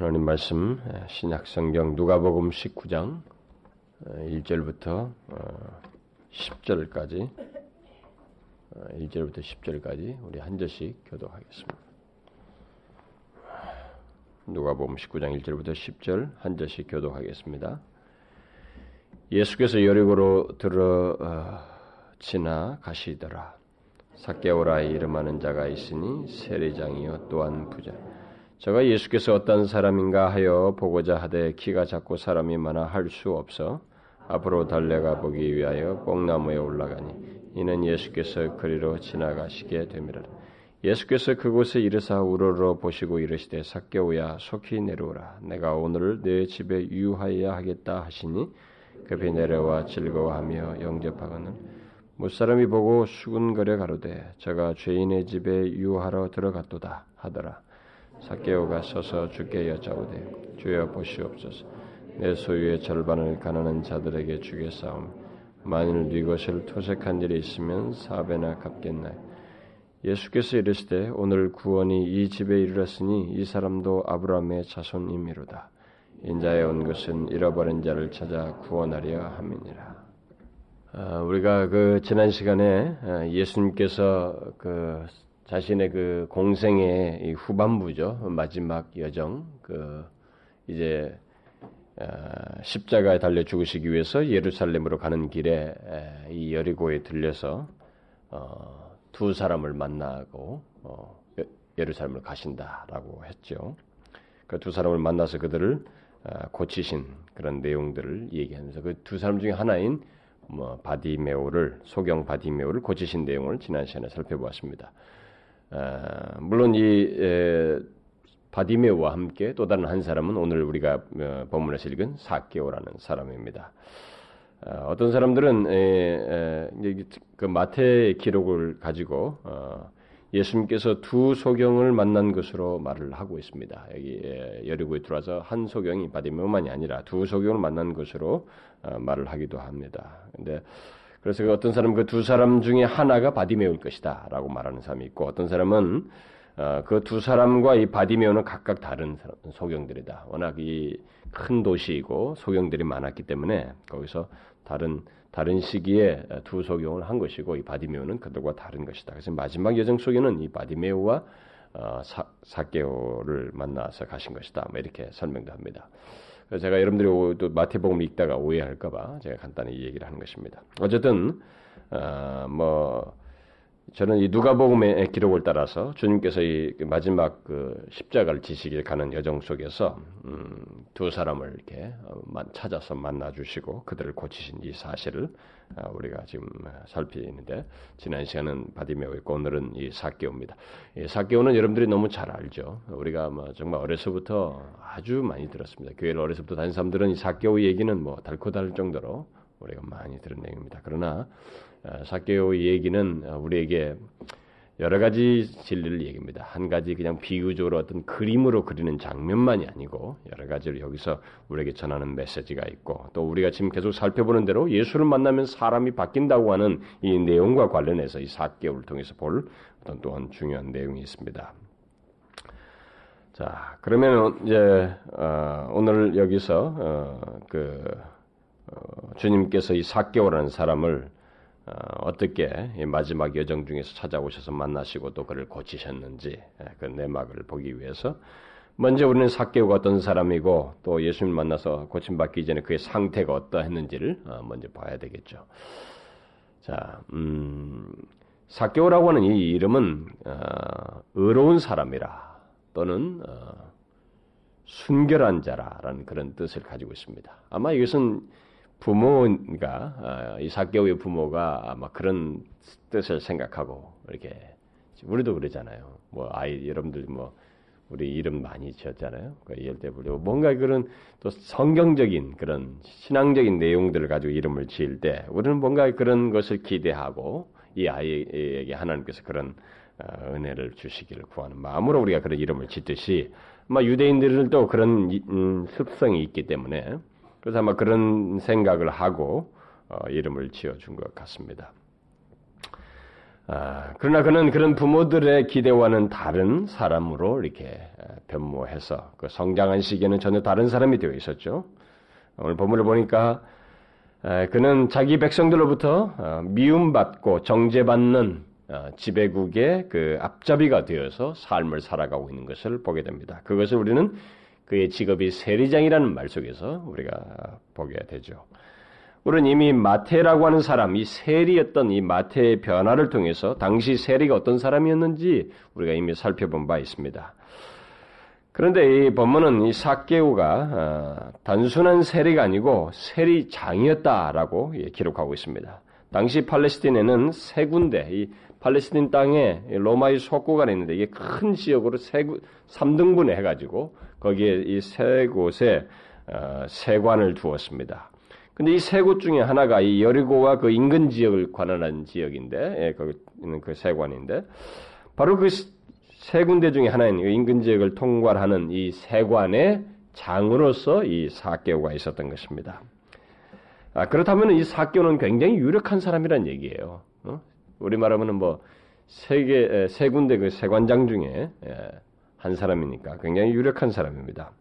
하나님 말씀 신약 성경 누가복음 19장 1절부터 10절까지 1절부터 10절까지 우리 한 절씩 교독하겠습니다. 누가복음 19장 1절부터 10절 한 절씩 교독하겠습니다. 예수께서 여리고로 들어 어, 지나 가시더라. 사개오라 이름하는 자가 있으니 세례장이요 또한 부자. 저가 예수께서 어떤 사람인가 하여 보고자 하되 키가 작고 사람이 많아 할 수 없어 앞으로 달려가 보기 위하여 뽕나무에 올라가니 이는 예수께서 거리로 지나가시게 되미라. 예수께서 그곳에 이르사 우러러 보시고 이르시되 삭개오야 속히 내려오라. 내가 오늘 내 집에 유하여야 하겠다 하시니 급히 내려와 즐거워하며 영접하거늘 무사람이 보고 수군거려 가로되 저가 죄인의 집에 유하러 들어갔도다 하더라. 사케오가 서서 주께 여짜오되 주여 보시옵소서. 내 소유의 절반을 가난한 자들에게 주겠사옴 만일 네 것을 토색한 일이 있으면 사배나 갚겠나요 예수께서 이르시되 오늘 구원이 이 집에 이르렀으니 이 사람도 아브라함의 자손임이로다. 인자에 온 것은 잃어버린 자를 찾아 구원하려 함이니라. 아, 우리가 그 지난 시간에 아, 예수님께서 그 자신의 그 공생의 후반부죠. 마지막 여정. 그 이제 어, 십자가에 달려 죽으시기 위해서 예루살렘으로 가는 길에 이 여리고에 들려서 어, 두 사람을 만나고 어, 예루살렘을 가신다라고 했죠. 그 두 사람을 만나서 그들을 고치신 그런 내용들을 얘기하면서 그 두 사람 중에 하나인 뭐 바디메오를 소경 바디메오를 고치신 내용을 지난 시간에 살펴보았습니다. 어, 물론 이 에, 바디메오와 함께 또 다른 한 사람은 오늘 우리가 어, 본문에서 읽은 사케오라는 사람입니다. 어, 떤 사람들은 그 마태의 기록을 가지고 어, 예수님께서 두 소경을 만난 것으로 말을 하고 있습니다. 여기 여리고에 들어와서 한 소경이 바디메오만이 아니라 두 소경을 만난 것으로 어, 말을 하기도 합니다. 근데 그래서 그 어떤 사람은 그 두 사람 중에 하나가 바디메오일 것이다 라고 말하는 사람이 있고 어떤 사람은 어, 그두 사람과 이 바디메오는 각각 다른 소경들이다. 워낙 이 큰 도시이고 소경들이 많았기 때문에 거기서 다른 다른 시기에 두 소경을 한 것이고 이 바디메오는 그들과 다른 것이다. 그래서 마지막 여정 속에는 이 바디메오와 어, 사, 삭개오를 만나서 가신 것이다. 뭐 이렇게 설명도 합니다. 제가 여러분들이 또 마태복음 읽다가 오해할까봐 제가 간단히 얘기를 하는 것입니다. 어쨌든 어, 뭐 저는 이 누가복음의 기록을 따라서 주님께서 이 마지막 그 십자가를 지시길 가는 여정 속에서 음, 두 사람을 이렇게 어, 찾아서 만나 주시고 그들을 고치신 이 사실을 어, 우리가 지금 살피는데 지난 시간은 바디메오 있고 오늘은 이 사개오입니다. 이 사개오는 여러분들이 너무 잘 알죠. 우리가 뭐 정말 어려서부터 아주 많이 들었습니다. 교회를 어려서부터 다닌 사람들은 이 사개오 얘기는 뭐 달고 달 정도로 우리가 많이 들은 내용입니다. 그러나 어, 사케오의 얘기는 어, 우리에게 여러 가지 진리를 얘기합니다. 한 가지 그냥 비유적으로 어떤 그림으로 그리는 장면만이 아니고 여러 가지로 여기서 우리에게 전하는 메시지가 있고 또 우리가 지금 계속 살펴보는 대로 예수를 만나면 사람이 바뀐다고 하는 이 내용과 관련해서 이 사개월을 통해서 볼 어떤 또한 중요한 내용이 있습니다. 자 그러면 이제 어, 오늘 여기서 어, 그 어, 주님께서 이 사개월이라는 사람을 어, 떻게 마지막 여정 중에서 찾아오셔서 만나시고 또 그를 고치셨는지 예, 그 내막을 보기 위해서 먼저 우리는 사개오가 어떤 사람이고 또 예수님 만나서 고침받기 전에 그의 상태가 어떠했는지를 어, 먼저 봐야 되겠죠. 자, 음, 사개오라고 하는 이 이름은 어, 의로운 사람이라 또는 어, 순결한 자라라는 그런 뜻을 가지고 있습니다. 아마 이것은 부모가 어, 이 사개오의 부모가 아마 그런 뜻을 생각하고 이렇게 우리도 그러잖아요. 뭐 아이 여러분들 뭐 우리 이름 많이 지었잖아요. 그때 부르고 뭔가 그런 또 성경적인 그런 신앙적인 내용들을 가지고 이름을 지을 때 우리는 뭔가 그런 것을 기대하고 이 아이에게 하나님께서 그런 어, 은혜를 주시기를 구하는 마음으로 우리가 그런 이름을 짓듯이 아마 유대인들도 그런 음, 습성이 있기 때문에 그래서 아마 그런 생각을 하고 어, 이름을 지어준 것 같습니다. 아, 그러나 그는 그런 부모들의 기대와는 다른 사람으로 이렇게 변모해서 그 성장한 시기에는 전혀 다른 사람이 되어 있었죠. 오늘 본문을 보니까 그는 자기 백성들로부터 어, 미움받고 정죄받는 어, 지배국의 그 앞잡이가 되어서 삶을 살아가고 있는 것을 보게 됩니다. 그것을 우리는 그의 직업이 세리장이라는 말 속에서 우리가 보게 되죠. 우리는 이미 마태라고 하는 사람, 이 세리였던 이 마태의 변화를 통해서 당시 세리가 어떤 사람이었는지 우리가 이미 살펴본 바 있습니다. 그런데 이 본문은 이 사개오가 어, 단순한 세리가 아니고 세리장이었다라고 예, 기록하고 있습니다. 당시 팔레스틴에는 세 군데, 이 팔레스틴 땅에 로마의 속구가 있는데 이게 큰 지역으로 세, 3등분해 해가지고 거기에 이 세 곳에 어, 세관을 두었습니다. 근데 이 세 곳 중에 하나가 이 여리고와 그 인근 지역을 관할한 지역인데, 예, 거기 있는 그 세관인데, 바로 그 세 군데 중에 하나인 인근 지역을 통괄하는 이 세관의 장으로서 이 사개오가 있었던 것입니다. 아, 그렇다면 이 사개오는 굉장히 유력한 사람이란 얘기예요. 어? 우리 말하면은 뭐 세계 세 군데 그 세관장 중에 예, 한 사람이니까 굉장히 유력한 사람입니다.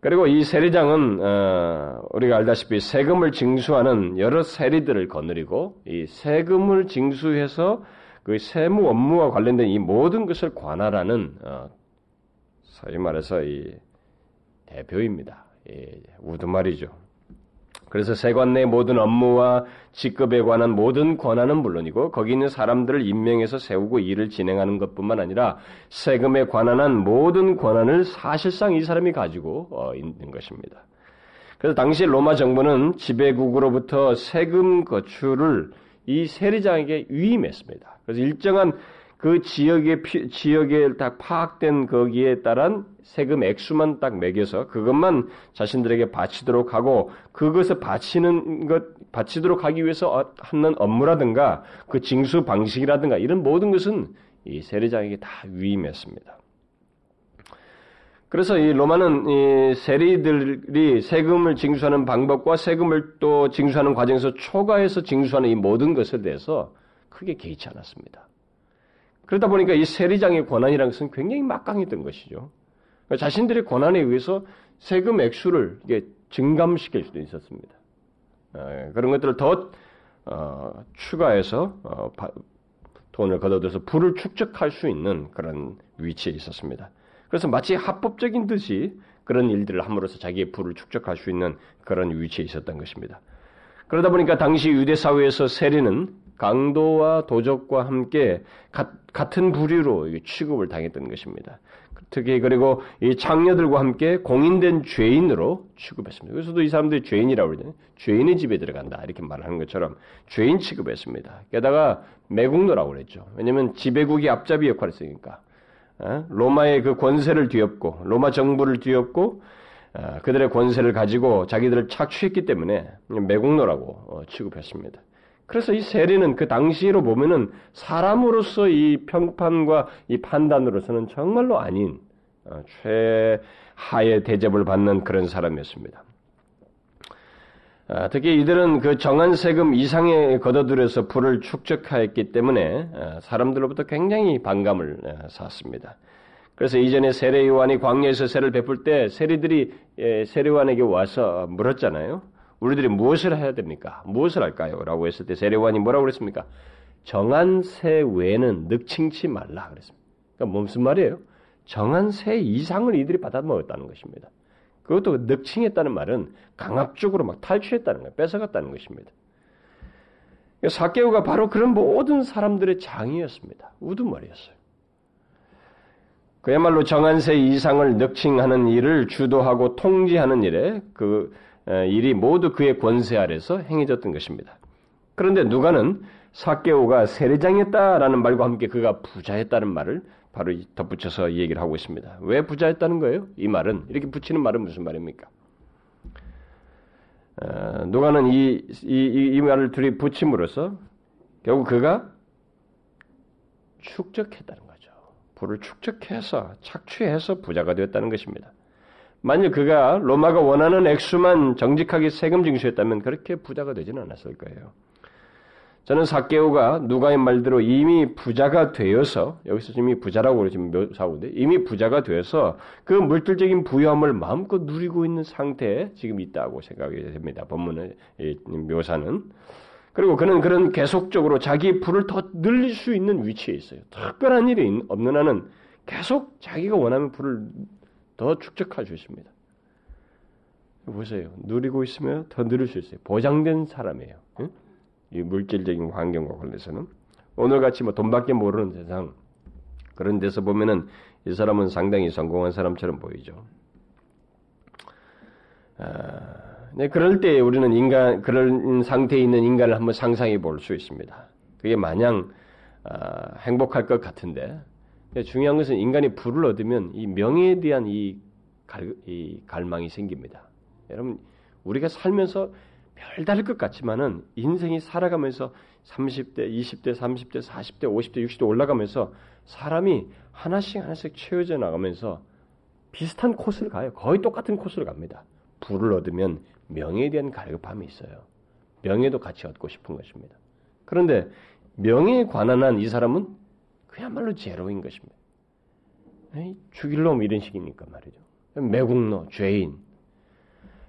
그리고 이 세리장은 어, 우리가 알다시피 세금을 징수하는 여러 세리들을 거느리고 이 세금을 징수해서 그 세무 업무와 관련된 이 모든 것을 관할하는 어, 소위 말해서 이 대표입니다. 예, 우두말이죠. 그래서 세관 내 모든 업무와 직급에 관한 모든 권한은 물론이고 거기 있는 사람들을 임명해서 세우고 일을 진행하는 것뿐만 아니라 세금에 관한 모든 권한을 사실상 이 사람이 가지고 어, 있는 것입니다. 그래서 당시 로마 정부는 지배국으로부터 세금 거출을 이 세리장에게 위임했습니다. 그래서 일정한 그 지역의 지역에 딱 파악된 거기에 따른 세금 액수만 딱 매겨서 그것만 자신들에게 바치도록 하고 그것을 바치는 것 바치도록 하기 위해서 하는 업무라든가 그 징수 방식이라든가 이런 모든 것은 이 세리장에게 다 위임했습니다. 그래서 이 로마는 이 세리들이 세금을 징수하는 방법과 세금을 또 징수하는 과정에서 초과해서 징수하는 이 모든 것에 대해서 크게 개의치 않았습니다. 그러다 보니까 이 세리장의 권한이라는 것은 굉장히 막강했던 것이죠. 그러니까 자신들의 권한에 의해서 세금 액수를 증감시킬 수도 있었습니다. 어, 그런 것들을 더 어, 추가해서 어, 돈을 걷어들여서 부를 축적할 수 있는 그런 위치에 있었습니다. 그래서 마치 합법적인 듯이 그런 일들을 함으로써 자기의 부를 축적할 수 있는 그런 위치에 있었던 것입니다. 그러다 보니까 당시 유대 사회에서 세리는 강도와 도적과 함께 같은 부류로 취급을 당했던 것입니다. 특히 그리고 이 장녀들과 함께 공인된 죄인으로 취급했습니다. 그래서도 이 사람들이 죄인이라고 그러잖아요. 죄인의 집에 들어간다 이렇게 말하는 것처럼 죄인 취급했습니다. 게다가 매국노라고 그랬죠. 왜냐하면 지배국이 앞잡이 역할을 했으니까 어? 로마의 그 권세를 뒤엎고 로마 정부를 뒤엎고 어, 그들의 권세를 가지고 자기들을 착취했기 때문에 매국노라고 어, 취급했습니다. 그래서 이 세리는 그 당시로 보면은 사람으로서 이 평판과 이 판단으로서는 정말로 아닌 어, 최하의 대접을 받는 그런 사람이었습니다. 아, 특히 이들은 그 정한 세금 이상의 걷어들여서 불을 축적하였기 때문에 아, 사람들로부터 굉장히 반감을 아, 샀습니다. 그래서 이전에 세례 요한이 광야에서 세를 베풀 때 세리들이 예, 세례 요한에게 와서 물었잖아요. 우리들이 무엇을 해야 됩니까? 무엇을 할까요? 라고 했을 때 세례관이 뭐라고 그랬습니까? 정한 새 외에는 늑칭치 말라 그랬습니다. 그러니까 무슨 말이에요? 정한 새 이상을 이들이 받아먹었다는 것입니다. 그것도 늑칭했다는 말은 강압적으로 막 탈취했다는 거예요. 뺏어갔다는 것입니다. 사케오가 바로 그런 모든 사람들의 장이었습니다. 우두머리였어요. 그야말로 정한 새 이상을 늑칭하는 일을 주도하고 통지하는 일에 그 일이 모두 그의 권세 아래서 행해졌던 것입니다. 그런데 누가는 사케오가 세례장이었다라는 말과 함께 그가 부자였다는 말을 바로 덧붙여서 얘기를 하고 있습니다. 왜 부자였다는 거예요? 이 말은 이렇게 붙이는 말은 무슨 말입니까? 어, 누가는 이, 이, 이 말을 둘이 붙임으로써 결국 그가 축적했다는 거죠. 부를 축적해서 착취해서 부자가 되었다는 것입니다. 만약 그가 로마가 원하는 액수만 정직하게 세금 징수했다면 그렇게 부자가 되지는 않았을 거예요. 저는 사케오가 누가의 말대로 이미 부자가 되어서 여기서 이미 부자라고 지금 묘사하고 있는데 이미 부자가 되어서 그 물질적인 부유함을 마음껏 누리고 있는 상태에 지금 있다고 생각이 됩니다. 본문의 묘사는 그리고 그는 그런 계속적으로 자기 부를 더 늘릴 수 있는 위치에 있어요. 특별한 일이 없는 한은 계속 자기가 원하는 부를 더 축적할 수 있습니다. 보세요. 누리고 있으면 더 누릴 수 있어요. 보장된 사람이에요. 응? 이 물질적인 환경과 관련해서는 오늘같이 뭐 돈밖에 모르는 세상 그런 데서 보면은 이 사람은 상당히 성공한 사람처럼 보이죠. 아, 네, 그럴 때 우리는 인간 그런 상태에 있는 인간을 한번 상상해 볼 수 있습니다. 그게 마냥 아, 행복할 것 같은데 중요한 것은 인간이 부를 얻으면 이 명예에 대한 이, 갈, 이 갈망이 생깁니다. 여러분 우리가 살면서 별다를 것 같지만은 인생이 살아가면서 30대, 20대, 30대, 40대, 50대, 60대 올라가면서 사람이 하나씩 하나씩 채워져 나가면서 비슷한 코스를 가요. 거의 똑같은 코스를 갑니다. 부를 얻으면 명예에 대한 갈급함이 있어요. 명예도 같이 얻고 싶은 것입니다. 그런데 명예에 관한 한 이 사람은 그야말로 제로인 것입니다. 죽일 놈 이런 식이니까 말이죠. 매국노, 죄인,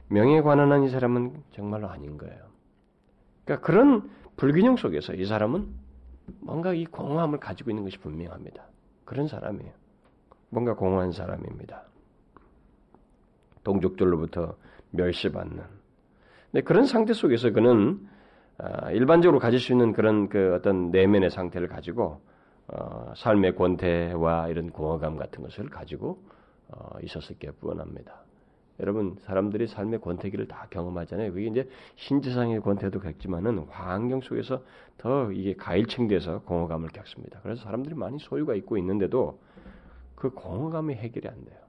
명예에 관한 한 이 사람은 정말로 아닌 거예요. 그러니까 그런 불균형 속에서 이 사람은 뭔가 이 공허함을 가지고 있는 것이 분명합니다. 그런 사람이에요. 뭔가 공허한 사람입니다. 동족들로부터 멸시받는. 근데 그런 상태 속에서 그는 아, 일반적으로 가질 수 있는 그런 그 어떤 내면의 상태를 가지고 어, 삶의 권태와 이런 공허감 같은 것을 가지고 어, 있었을 게 뻔합니다. 여러분 사람들이 삶의 권태기를 다 경험하잖아요. 그게 이제 신체상의 권태도 겪지만은 환경 속에서 더 이게 가일층돼서 공허감을 겪습니다. 그래서 사람들이 많이 소유가 있고 있는데도 그 공허감이 해결이 안 돼요.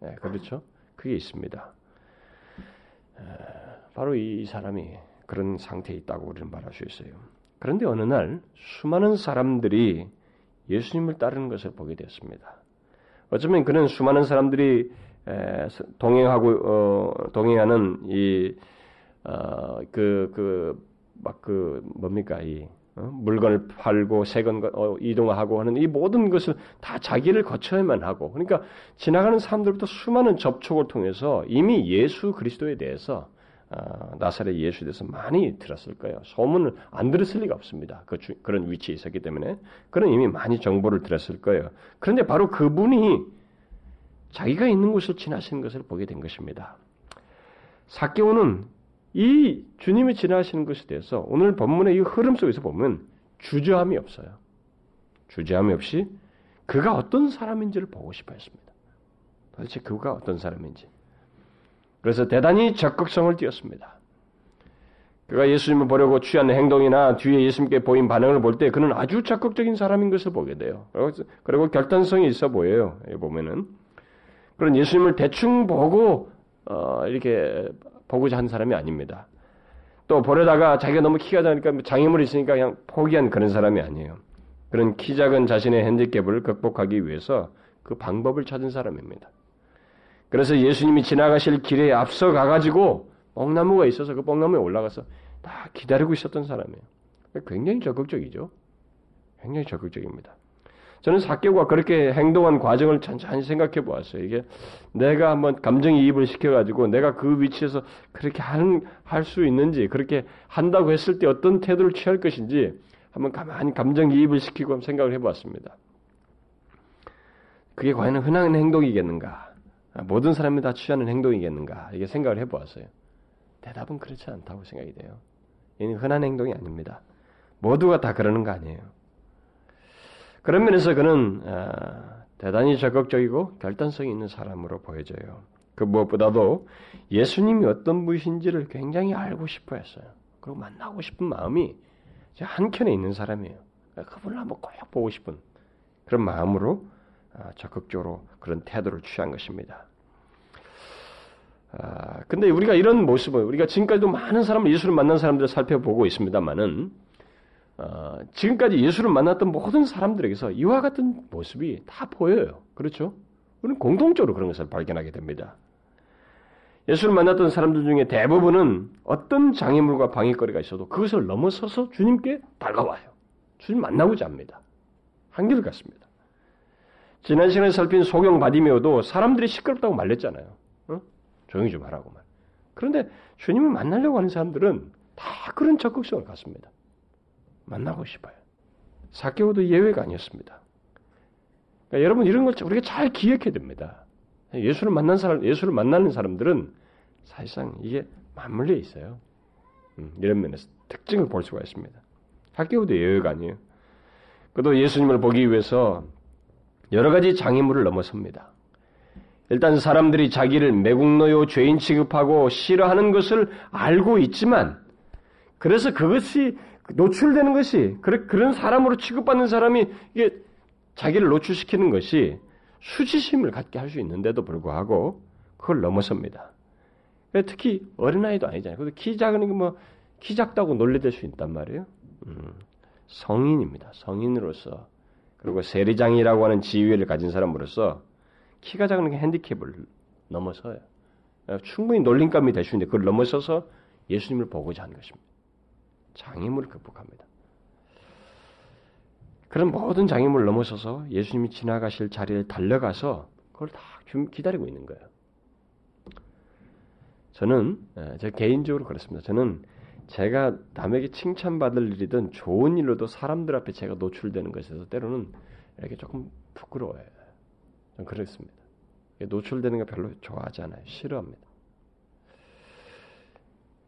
네, 그렇죠? 그게 있습니다. 바로 이 사람이 그런 상태에 있다고 우리는 말할 수 있어요. 그런데 어느 날 수많은 사람들이 예수님을 따르는 것을 보게 되었습니다. 어쩌면 그는 수많은 사람들이 동행하고 어, 동행하는 이그그 막그 어, 그, 그 뭡니까 이 어? 물건을 팔고 세건 어, 이동하고 하는 이 모든 것을 다 자기를 거쳐야만 하고 그러니까 지나가는 사람들부터 수많은 접촉을 통해서 이미 예수 그리스도에 대해서 어, 나사렛 예수에 대해서 많이 들었을 거예요. 소문을 안 들었을 리가 없습니다. 그 주, 그런 위치에 있었기 때문에 그런 이미 많이 정보를 들었을 거예요. 그런데 바로 그분이 자기가 있는 곳을 지나시는 것을 보게 된 것입니다. 사개오는 이 주님이 지나시는 것에 대해서 오늘 본문의 이 흐름 속에서 보면 주저함이 없어요. 주저함이 없이 그가 어떤 사람인지를 보고 싶어 했습니다. 도대체 그가 어떤 사람인지. 그래서 대단히 적극성을 띄었습니다. 그가 예수님을 보려고 취한 행동이나 뒤에 예수님께 보인 반응을 볼 때 그는 아주 적극적인 사람인 것을 보게 돼요. 그리고 결단성이 있어 보여요. 보면은. 그런 예수님을 대충 보고 어, 이렇게 보고자 한 사람이 아닙니다. 또 보려다가 자기가 너무 키가 작으니까 장애물이 있으니까 그냥 포기한 그런 사람이 아니에요. 그런 키 작은 자신의 핸디캡을 극복하기 위해서 그 방법을 찾은 사람입니다. 그래서 예수님이 지나가실 길에 앞서 가가지고 뽕나무가 있어서 그 뽕나무에 올라가서 다 기다리고 있었던 사람이에요. 굉장히 적극적이죠. 굉장히 적극적입니다. 저는 사개오가 그렇게 행동한 과정을 천천히 생각해 보았어요. 이게 내가 한번 감정이입을 시켜가지고 내가 그 위치에서 그렇게 할 수 있는지, 그렇게 한다고 했을 때 어떤 태도를 취할 것인지 한번 가만히 감정이입을 시키고 한번 생각을 해 보았습니다. 그게 과연 흔한 행동이겠는가? 모든 사람이 다 취하는 행동이겠는가? 이게 생각을 해 보았어요. 대답은 그렇지 않다고 생각이 돼요. 이는 흔한 행동이 아닙니다. 모두가 다 그러는 거 아니에요. 그런 면에서 그는 아, 대단히 적극적이고 결단성이 있는 사람으로 보여져요. 그 무엇보다도 예수님이 어떤 분이신지를 굉장히 알고 싶어 했어요. 그리고 만나고 싶은 마음이 한켠에 있는 사람이에요. 그분을 한번 꼭 보고 싶은 그런 마음으로 아, 적극적으로 그런 태도를 취한 것입니다. 아, 근데 우리가 이런 모습을, 우리가 지금까지도 많은 사람을, 예수를 만난 사람들을 살펴보고 있습니다만은, 어, 지금까지 예수를 만났던 모든 사람들에게서 이와 같은 모습이 다 보여요. 그렇죠? 우리는 공통적으로 그런 것을 발견하게 됩니다. 예수를 만났던 사람들 중에 대부분은 어떤 장애물과 방해거리가 있어도 그것을 넘어서서 주님께 다가와요. 주님 만나고자 합니다. 한결 같습니다. 지난 시간에 살핀 소경 바디메오도 사람들이 시끄럽다고 말렸잖아요. 어? 조용히 좀 하라고 말. 그런데 주님을 만나려고 하는 사람들은 다 그런 적극성을 갖습니다. 만나고 싶어요. 사케오도 예외가 아니었습니다. 그러니까 여러분 이런 걸 우리가 잘 기억해야 됩니다. 예수를 만난 사람, 예수를 만나는 사람들은 사실상 이게 맞물려 있어요. 음, 이런 면에서 특징을 볼 수가 있습니다. 학교도 예외가 아니에요. 그도 예수님을 보기 위해서 여러 가지 장애물을 넘어섭니다. 일단 사람들이 자기를 매국노요 죄인 취급하고 싫어하는 것을 알고 있지만 그래서 그것이 노출되는 것이 그런 사람으로 취급받는 사람이 이게 자기를 노출시키는 것이 수치심을 갖게 할 수 있는데도 불구하고 그걸 넘어섭니다. 특히 어린아이도 아니잖아요. 그래도 키 작은 게 뭐, 키 작다고 놀래될 수 있단 말이에요. 음, 성인입니다. 성인으로서. 그리고 세리장이라고 하는 지위를 가진 사람으로서 키가 작은 게 핸디캡을 넘어서요. 충분히 놀림감이 될 수 있는데 그걸 넘어서서 예수님을 보고자 하는 것입니다. 장애물을 극복합니다. 그런 모든 장애물을 넘어서서 예수님이 지나가실 자리에 달려가서 그걸 다 기다리고 있는 거예요. 저는 예, 제 개인적으로 그렇습니다. 저는 제가 남에게 칭찬받을 일이든 좋은 일로도 사람들 앞에 제가 노출되는 것에서 때로는 이렇게 조금 부끄러워요. 좀 그렇습니다. 노출되는 거 별로 좋아하지 않아요. 싫어합니다.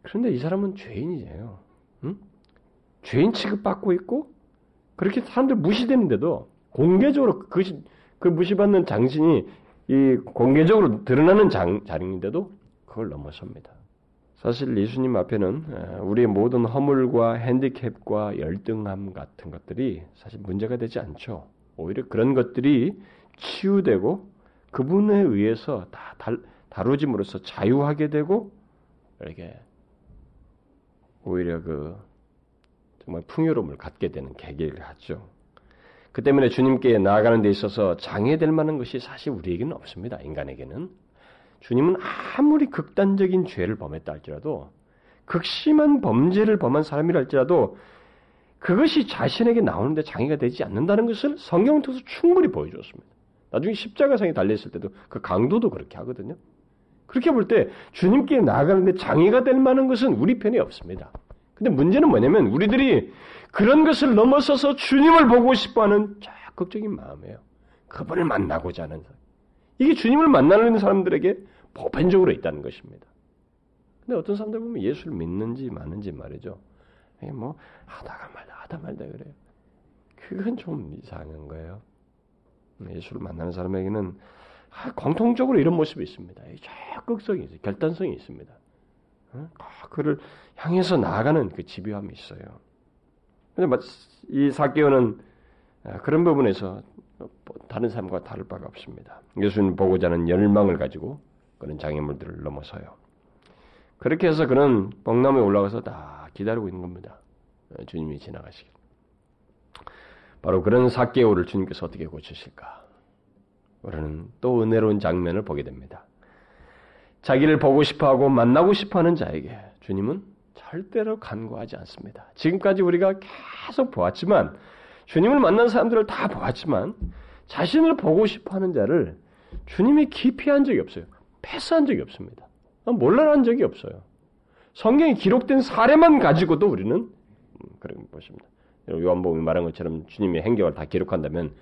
그런데 이 사람은 죄인이에요. 응? 죄인 취급받고 있고 그렇게 사람들 무시되는데도 공개적으로 그, 그 무시받는 장신이 이 공개적으로 드러나는 장, 자리인데도 그걸 넘어섭니다. 사실 예수님 앞에는 우리의 모든 허물과 핸디캡과 열등함 같은 것들이 사실 문제가 되지 않죠. 오히려 그런 것들이 치유되고 그분에 의해서 다 다루짐으로써 자유하게 되고 이렇게 오히려 그 정말 풍요로움을 갖게 되는 계기를 하죠. 그 때문에 주님께 나아가는 데 있어서 장애될 만한 것이 사실 우리에게는 없습니다. 인간에게는. 주님은 아무리 극단적인 죄를 범했다 할지라도 극심한 범죄를 범한 사람이라 할지라도 그것이 자신에게 나오는데 장애가 되지 않는다는 것을 성경을 통해서 충분히 보여주었습니다. 나중에 십자가상에 달려있을 때도 그 강도도 그렇게 하거든요. 그렇게 볼 때 주님께 나아가는데 장애가 될 만한 것은 우리 편에 없습니다. 근데 문제는 뭐냐면 우리들이 그런 것을 넘어서서 주님을 보고 싶어하는 적극적인 마음이에요. 그분을 만나고자 하는 사람. 이게 주님을 만나는 사람들에게 보편적으로 있다는 것입니다. 근데 어떤 사람들 보면 예수를 믿는지 마는지 말이죠. 뭐 하다가 말다 하다 말다 그래요. 그건 좀 이상한 거예요. 예수를 만나는 사람에게는 공통적으로 이런 모습이 있습니다. 적극성이 있어요. 결단성이 있습니다. 그를 향해서 나아가는 그 집요함이 있어요. 근데 이 사개오는 아, 그런 부분에서 다른 사람과 다를 바가 없습니다. 예수님 보고자 하는 열망을 가지고 그런 장애물들을 넘어서요. 그렇게 해서 그는 뻥나무에 올라가서 다 기다리고 있는 겁니다. 주님이 지나가시길. 바로 그런 사개오를 주님께서 어떻게 고치실까? 우리는 또 은혜로운 장면을 보게 됩니다. 자기를 보고 싶어하고 만나고 싶어하는 자에게 주님은 절대로 간과하지 않습니다. 지금까지 우리가 계속 보았지만 주님을 만난 사람들을 다 보았지만 자신을 보고 싶어 하는 자를 주님이 기피한 적이 없어요. 패스한 적이 없습니다. 몰라한 적이 없어요. 성경에 기록된 사례만 가지고도 우리는 음, 그런 것입니다. 요한복음이 말한 것처럼 주님의 행적을 다 기록한다면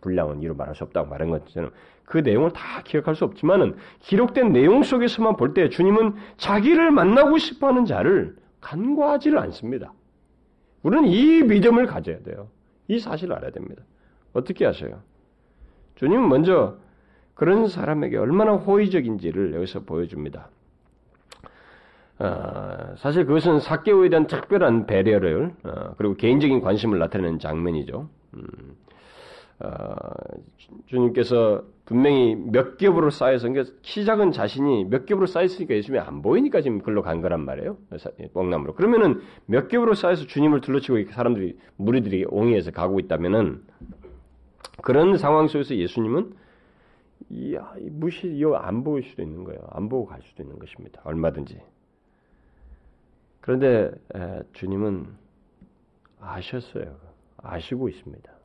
불량은 이루 말할 수 없다고 말한 것처럼 그 내용을 다 기억할 수 없지만은 기록된 내용 속에서만 볼 때 주님은 자기를 만나고 싶어하는 자를 간과하지를 않습니다. 우리는 이 믿음을 가져야 돼요. 이 사실을 알아야 됩니다. 어떻게 하세요? 주님은 먼저 그런 사람에게 얼마나 호의적인지를 여기서 보여줍니다. 어, 사실 그것은 사개오에 대한 특별한 배려를 어, 그리고 개인적인 관심을 나타내는 장면이죠. 음, 어, 주님께서 분명히 몇 겹으로 쌓여서 그러니까 키 작은 자신이 몇 겹으로 쌓였으니까 예수님이 안 보이니까 지금 글로 간 거란 말이에요. 뻥나무로. 그러면은 몇 겹으로 쌓여서 주님을 둘러치고 사람들이 무리들이 옹이해서 가고 있다면은 그런 상황 속에서 예수님은 이, 무시 이거 안 보일 수도 있는 거예요. 안 보고 갈 수도 있는 것입니다. 얼마든지. 그런데 에, 주님은 아셨어요. 아시고 있습니다.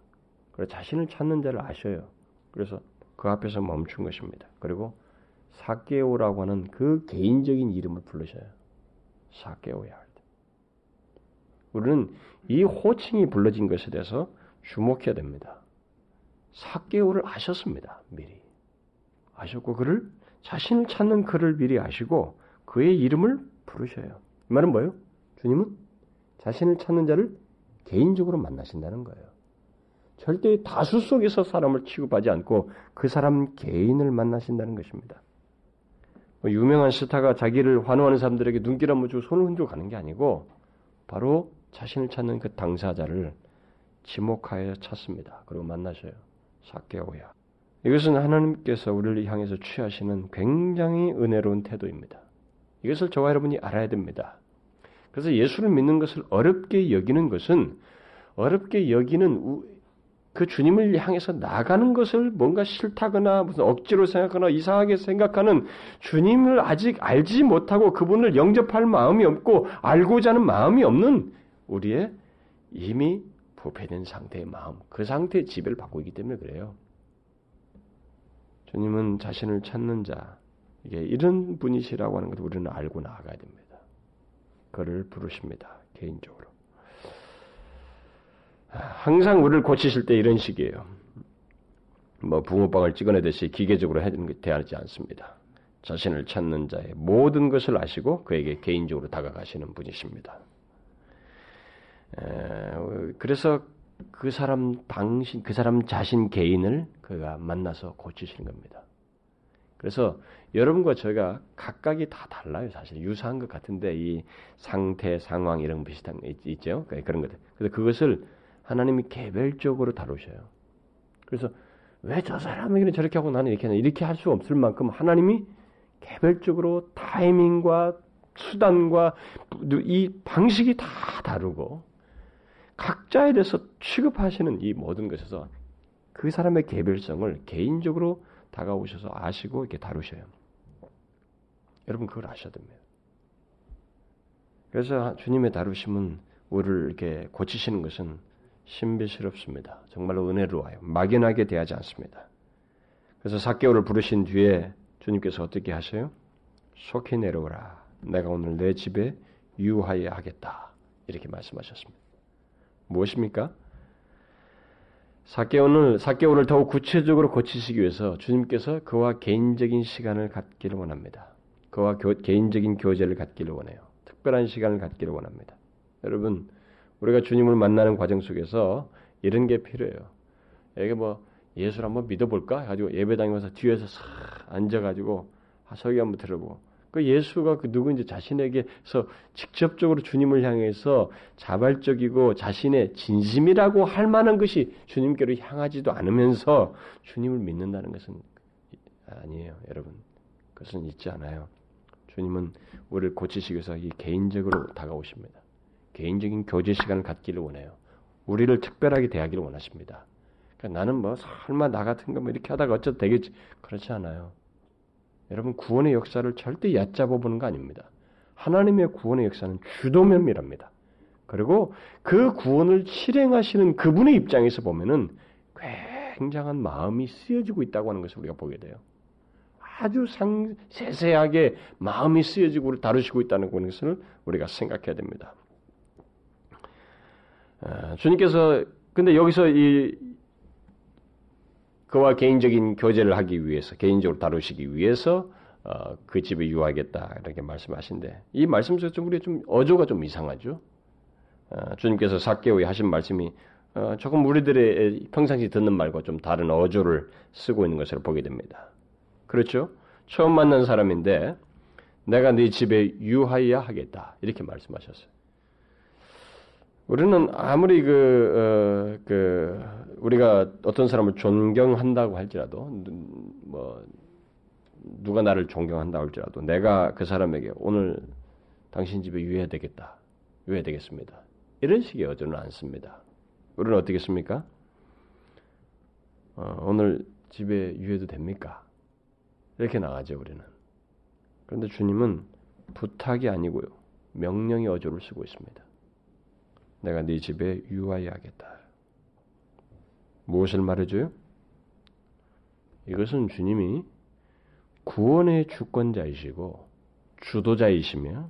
그래서 자신을 찾는 자를 아셔요. 그래서 그 앞에서 멈춘 것입니다. 그리고 사케오라고 하는 그 개인적인 이름을 부르셔요. 사케오야. 우리는 이 호칭이 불러진 것에 대해서 주목해야 됩니다. 사케오를 아셨습니다. 미리. 아셨고 그를 자신을 찾는 그를 미리 아시고 그의 이름을 부르셔요. 이 말은 뭐예요? 주님은 자신을 찾는 자를 개인적으로 만나신다는 거예요. 절대 다수 속에서 사람을 취급하지 않고 그 사람 개인을 만나신다는 것입니다. 뭐 유명한 스타가 자기를 환호하는 사람들에게 눈길 한번 주고 손을 흔들어 가는 게 아니고 바로 자신을 찾는 그 당사자를 지목하여 찾습니다. 그리고 만나셔요. 사케오야. 이것은 하나님께서 우리를 향해서 취하시는 굉장히 은혜로운 태도입니다. 이것을 저와 여러분이 알아야 됩니다. 그래서 예수를 믿는 것을 어렵게 여기는 것은 어렵게 여기는 그 주님을 향해서 나가는 것을 뭔가 싫다거나 무슨 억지로 생각하거나 이상하게 생각하는 주님을 아직 알지 못하고 그분을 영접할 마음이 없고 알고자 하는 마음이 없는 우리의 이미 부패된 상태의 마음, 그 상태의 지배를 받고 있기 때문에 그래요. 주님은 자신을 찾는 자, 이게 이런 분이시라고 하는 것을 우리는 알고 나아가야 됩니다. 그를 부르십니다. 개인적으로. 항상 우리를 고치실 때 이런 식이에요. 뭐 붕어빵을 찍어내듯이 기계적으로 대하지 않습니다. 자신을 찾는 자의 모든 것을 아시고 그에게 개인적으로 다가가시는 분이십니다. 그래서 그 사람 당신 그 사람 자신 개인을 그가 만나서 고치시는 겁니다. 그래서 여러분과 저희가 각각이 다 달라요, 사실 유사한 것 같은데 이 상태, 상황 이런 비슷한 게 있죠, 그러니까 그런 것들. 그래서 그것을 하나님이 개별적으로 다루셔요. 그래서 왜 저 사람에게는 저렇게 하고 나는 이렇게 하냐 이렇게 할 수 없을 만큼 하나님이 개별적으로 타이밍과 수단과 이 방식이 다 다르고 각자에 대해서 취급하시는 이 모든 것에서 그 사람의 개별성을 개인적으로 다가오셔서 아시고 이렇게 다루셔요. 여러분 그걸 아셔야 됩니다. 그래서 주님의 다루심은 우리를 이렇게 고치시는 것은 신비스럽습니다. 정말로 은혜로워요. 막연하게 대하지 않습니다. 그래서 사개월을 부르신 뒤에 주님께서 어떻게 하셔요? 속히 내려오라. 내가 오늘 내 집에 유하여 하겠다. 이렇게 말씀하셨습니다. 무엇입니까? 사개오는 사개오를 더욱 구체적으로 고치시기 위해서 주님께서 그와 개인적인 시간을 갖기를 원합니다. 그와 교, 개인적인 교제를 갖기를 원해요. 특별한 시간을 갖기를 원합니다. 여러분, 우리가 주님을 만나는 과정 속에서 이런 게 필요해요. 이게 뭐 예수를 한번 믿어볼까? 가지고 예배당에 와서 뒤에서 싹 앉아가지고 설교 한번 들어보고 그 예수가 그 누구인지 자신에게서 직접적으로 주님을 향해서 자발적이고 자신의 진심이라고 할 만한 것이 주님께로 향하지도 않으면서 주님을 믿는다는 것은 아니에요, 여러분. 그것은 있지 않아요. 주님은 우리를 고치시기 위해서 이 개인적으로 다가오십니다. 개인적인 교제 시간을 갖기를 원해요. 우리를 특별하게 대하기를 원하십니다. 그러니까 나는 뭐 설마 나 같은 거 뭐 이렇게 하다가 어쩌다 되겠지 그렇지 않아요. 여러분 구원의 역사를 절대 얕잡아 보는 거 아닙니다. 하나님의 구원의 역사는 주도 면밀합니다. 그리고 그 구원을 실행하시는 그분의 입장에서 보면은 굉장한 마음이 쓰여지고 있다고 하는 것을 우리가 보게 돼요. 아주 상, 세세하게 마음이 쓰여지고 다루시고 있다는 것을 우리가 생각해야 됩니다. 아, 주님께서 근데 여기서 이 그와 개인적인 교제를 하기 위해서 개인적으로 다루시기 위해서 어, 그 집에 유하겠다 이렇게 말씀하신데 이 말씀 속에서 우리 좀 어조가 좀 이상하죠. 어, 주님께서 사개오에 하신 말씀이 어, 조금 우리들의 평상시 듣는 말과 좀 다른 어조를 쓰고 있는 것을 보게 됩니다. 그렇죠? 처음 만난 사람인데 내가 네 집에 유하여야 하겠다 이렇게 말씀하셨어요. 우리는 아무리 그, 어, 그, 우리가 어떤 사람을 존경한다고 할지라도, 뭐, 누가 나를 존경한다 고 할지라도, 내가 그 사람에게 오늘 당신 집에 유해야 되겠다. 유해야 되겠습니다. 이런 식의 어조는 안 씁니다. 우리는 어떻게 씁니까? 어, 오늘 집에 유해도 됩니까? 이렇게 나가죠, 우리는. 그런데 주님은 부탁이 아니고요. 명령의 어조를 쓰고 있습니다. 내가 네 집에 유하여야겠다. 무엇을 말해줘요? 이것은 주님이 구원의 주권자이시고 주도자이시며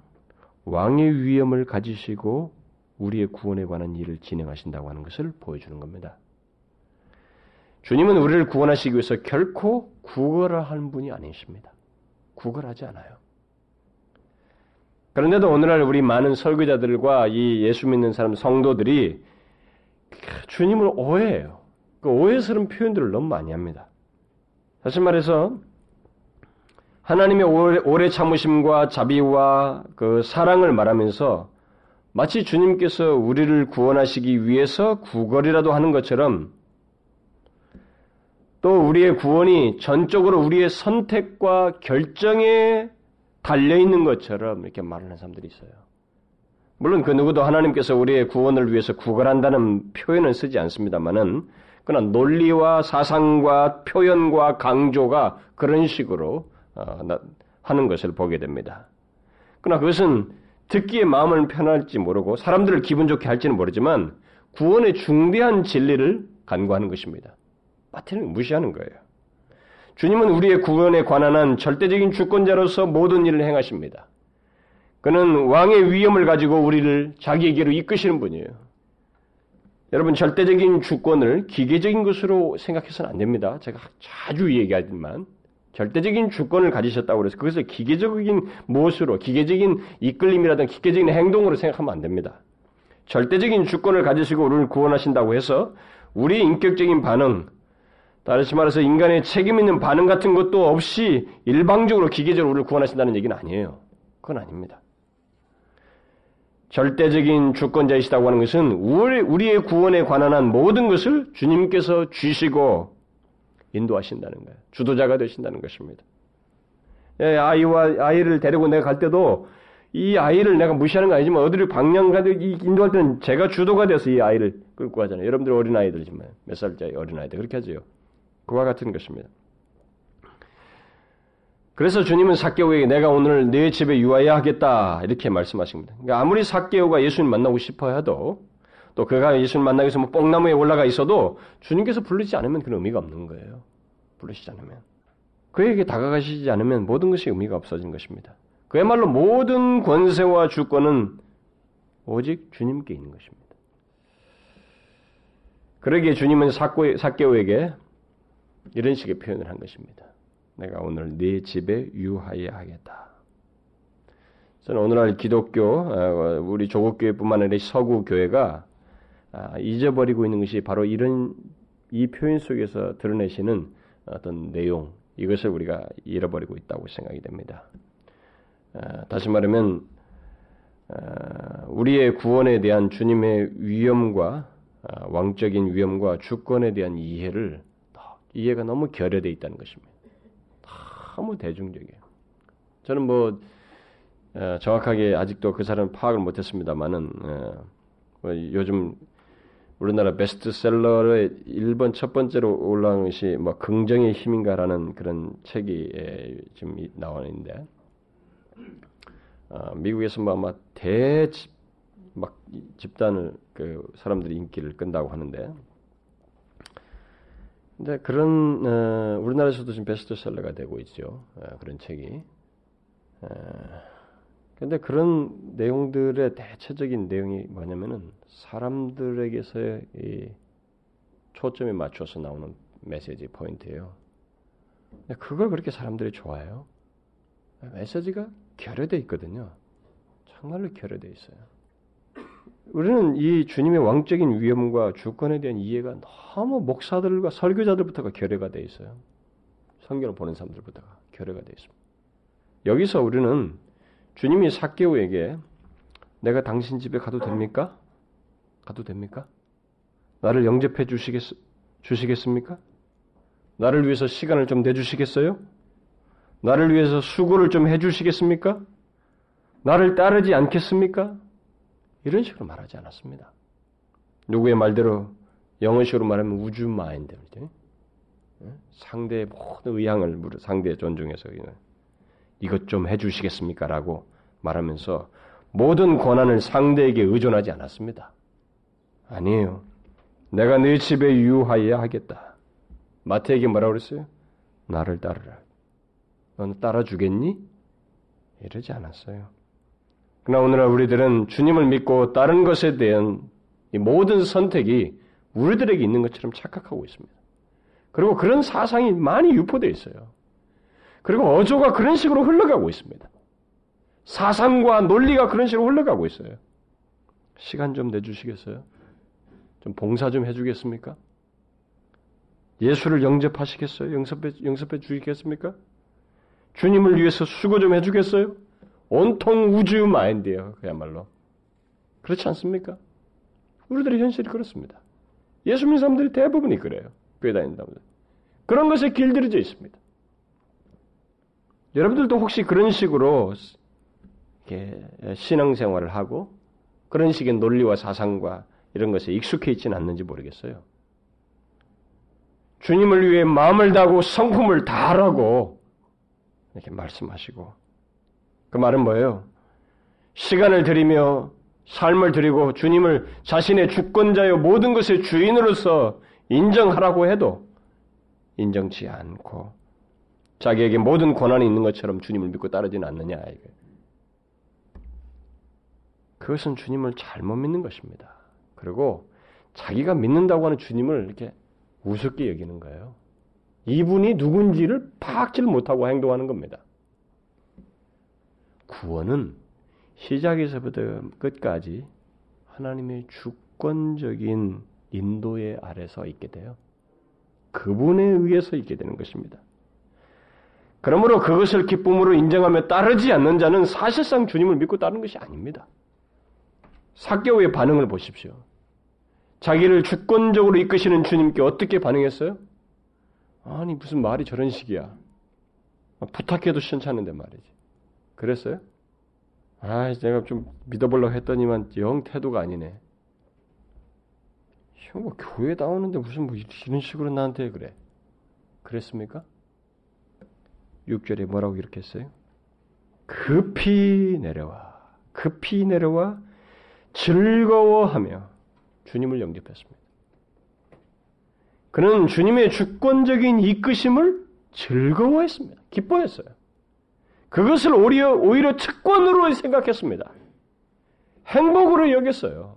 왕의 위엄을 가지시고 우리의 구원에 관한 일을 진행하신다고 하는 것을 보여주는 겁니다. 주님은 우리를 구원하시기 위해서 결코 구걸을 분이 아니십니다. 구걸하지 않아요. 그런데도 오늘날 우리 많은 설교자들과 이 예수 믿는 사람 성도들이 주님을 오해해요. 그 오해스러운 표현들을 너무 많이 합니다. 다시 말해서 하나님의 오래, 오래 참으심과 자비와 그 사랑을 말하면서 마치 주님께서 우리를 구원하시기 위해서 구걸이라도 하는 것처럼 또 우리의 구원이 전적으로 우리의 선택과 결정에 달려 있는 것처럼 이렇게 말하는 사람들이 있어요. 물론 그 누구도 하나님께서 우리의 구원을 위해서 구걸한다는 표현은 쓰지 않습니다만은 그러나 논리와 사상과 표현과 강조가 그런 식으로 어, 하는 것을 보게 됩니다. 그러나 그것은 듣기에 마음을 편할지 모르고 사람들을 기분 좋게 할지는 모르지만 구원의 중대한 진리를 간구하는 것입니다. 마태는 무시하는 거예요. 주님은 우리의 구원에 관한 한 절대적인 주권자로서 모든 일을 행하십니다. 그는 왕의 위엄을 가지고 우리를 자기에게로 이끄시는 분이에요. 여러분 절대적인 주권을 기계적인 것으로 생각해서는 안 됩니다. 제가 자주 얘기하지만 절대적인 주권을 가지셨다고 해서 그것을 기계적인 무엇으로 기계적인 이끌림이라든 기계적인 행동으로 생각하면 안 됩니다. 절대적인 주권을 가지시고 우리를 구원하신다고 해서 우리의 인격적인 반응, 다시 말해서 인간의 책임 있는 반응 같은 것도 없이 일방적으로 기계적으로 우리를 구원하신다는 얘기는 아니에요. 그건 아닙니다. 절대적인 주권자이시다고 하는 것은 우리의 구원에 관한 한 모든 것을 주님께서 주시고 인도하신다는 거예요. 주도자가 되신다는 것입니다. 예, 아이와 아이를 데리고 내가 갈 때도 이 아이를 내가 무시하는 거 아니지만 어디를 방향 가도 인도할 때는 제가 주도가 돼서 이 아이를 끌고 가잖아요. 여러분들 어린 아이들이지만 몇 살짜리 어린 아이들 그렇게 하죠. 그와 같은 것입니다. 그래서 주님은 사개오에게 내가 오늘 네 집에 유하여야 하겠다 이렇게 말씀하십니다. 그러니까 아무리 사개오가 예수님 만나고 싶어 해도 또 그가 예수님 만나기 위해서 뭐 뽕나무에 올라가 있어도 주님께서 부르지 않으면 그런 의미가 없는 거예요. 부르시지 않으면. 그에게 다가가시지 않으면 모든 것이 의미가 없어진 것입니다. 그야말로 모든 권세와 주권은 오직 주님께 있는 것입니다. 그러기에 주님은 사개오에게 이런 식의 표현을 한 것입니다. 내가 오늘 네 집에 유하여 하겠다. 저는 오늘날 기독교, 어, 우리 조국교회뿐만 아니라 서구 교회가 아, 잊어버리고 있는 것이 바로 이런 이 표현 속에서 드러내시는 어떤 내용 이것을 우리가 잃어버리고 있다고 생각이 됩니다. 아, 다시 말하면 아, 우리의 구원에 대한 주님의 위엄과 왕적인 위엄과 주권에 대한 이해를 이해가 너무 결여되어 있다는 것입니다. 너무 대중적이에요. 저는 뭐 어, 정확하게 아직도 그 사람 파악을 못했습니다만은 어, 뭐 요즘 우리나라 베스트셀러의 1번 첫 번째로 올라온 것이 뭐 긍정의 힘인가라는 그런 책이 지금 나와 있는데 어, 미국에서 뭐 아마 대막 집단을 그 사람들이 인기를 끈다고 하는데 근데 그런 어, 우리나라에서도 지금 베스트셀러가 되고 있죠. 어, 그런 책이. 어, 근데 그런 내용들의 대체적인 내용이 뭐냐면은 사람들에게서의 이 초점에 맞춰서 나오는 메시지 포인트예요. 그걸 그렇게 사람들이 좋아해요. 메시지가 결여돼 있거든요. 정말로 결여돼 있어요. 우리는 이 주님의 왕적인 위엄과 주권에 대한 이해가 너무 목사들과 설교자들부터가 결여가 돼 있어요. 성경을 보는 사람들부터가 결여가 돼 있습니다. 여기서 우리는 주님이 사개오에게 내가 당신 집에 가도 됩니까? 가도 됩니까? 나를 영접해 주시겠, 주시겠습니까? 나를 위해서 시간을 좀 내주시겠어요? 나를 위해서 수고를 좀 해주시겠습니까? 나를 따르지 않겠습니까? 이런 식으로 말하지 않았습니다. 누구의 말대로 영어식으로 말하면 우주 마인드. 상대의 모든 의향을 상대의 존중해서 이것 좀 해주시겠습니까라고 말하면서 모든 권한을 상대에게 의존하지 않았습니다. 아니에요. 내가 네 집에 유하여야 하겠다. 마태에게 뭐라고 그랬어요? 나를 따르라. 넌 따라주겠니? 이러지 않았어요. 그러나 오늘날 우리들은 주님을 믿고 다른 것에 대한 모든 선택이 우리들에게 있는 것처럼 착각하고 있습니다. 그리고 그런 사상이 많이 유포되어 있어요. 그리고 어조가 그런 식으로 흘러가고 있습니다. 사상과 논리가 그런 식으로 흘러가고 있어요. 시간 좀 내주시겠어요? 좀 봉사 좀 해주겠습니까? 예수를 영접하시겠어요? 영접해, 영접해 주시겠습니까? 주님을 위해서 수고 좀 해주겠어요? 온통 우주 마인드예요. 그야말로. 그렇지 않습니까? 우리들의 현실이 그렇습니다. 예수 믿는 사람들이 대부분이 그래요. 교회 다닌다면. 그런 것에 길들여져 있습니다. 여러분들도 혹시 그런 식으로 신앙생활을 하고 그런 식의 논리와 사상과 이런 것에 익숙해 있지는 않는지 모르겠어요. 주님을 위해 마음을 다하고 성품을 다하라고 이렇게 말씀하시고 그 말은 뭐예요? 시간을 들이며 삶을 드리고 주님을 자신의 주권자여 모든 것의 주인으로서 인정하라고 해도 인정치 않고 자기에게 모든 권한이 있는 것처럼 주님을 믿고 따르지는 않느냐 이게. 그것은 주님을 잘못 믿는 것입니다. 그리고 자기가 믿는다고 하는 주님을 이렇게 우습게 여기는 거예요. 이분이 누군지를 파악질 못하고 행동하는 겁니다. 구원은 시작에서부터 끝까지 하나님의 주권적인 인도의 아래서 있게 돼요. 그분에 의해서 있게 되는 것입니다. 그러므로 그것을 기쁨으로 인정하며 따르지 않는 자는 사실상 주님을 믿고 따르는 것이 아닙니다. 사개오의 반응을 보십시오. 자기를 주권적으로 이끄시는 주님께 어떻게 반응했어요? 아니 무슨 말이 저런 식이야. 부탁해도 시원찮은데 말이지. 그랬어요? 아, 내가 좀 믿어보려고 했더니만 영 태도가 아니네. 형, 뭐 교회 나오는데 무슨 뭐 이런 식으로 나한테 그래. 그랬습니까? 6절에 뭐라고 이렇게 했어요? 급히 내려와. 급히 내려와 즐거워하며 주님을 영접했습니다. 그는 주님의 주권적인 이끄심을 즐거워했습니다. 기뻐했어요. 그것을 오히려, 오히려 특권으로 생각했습니다. 행복으로 여겼어요.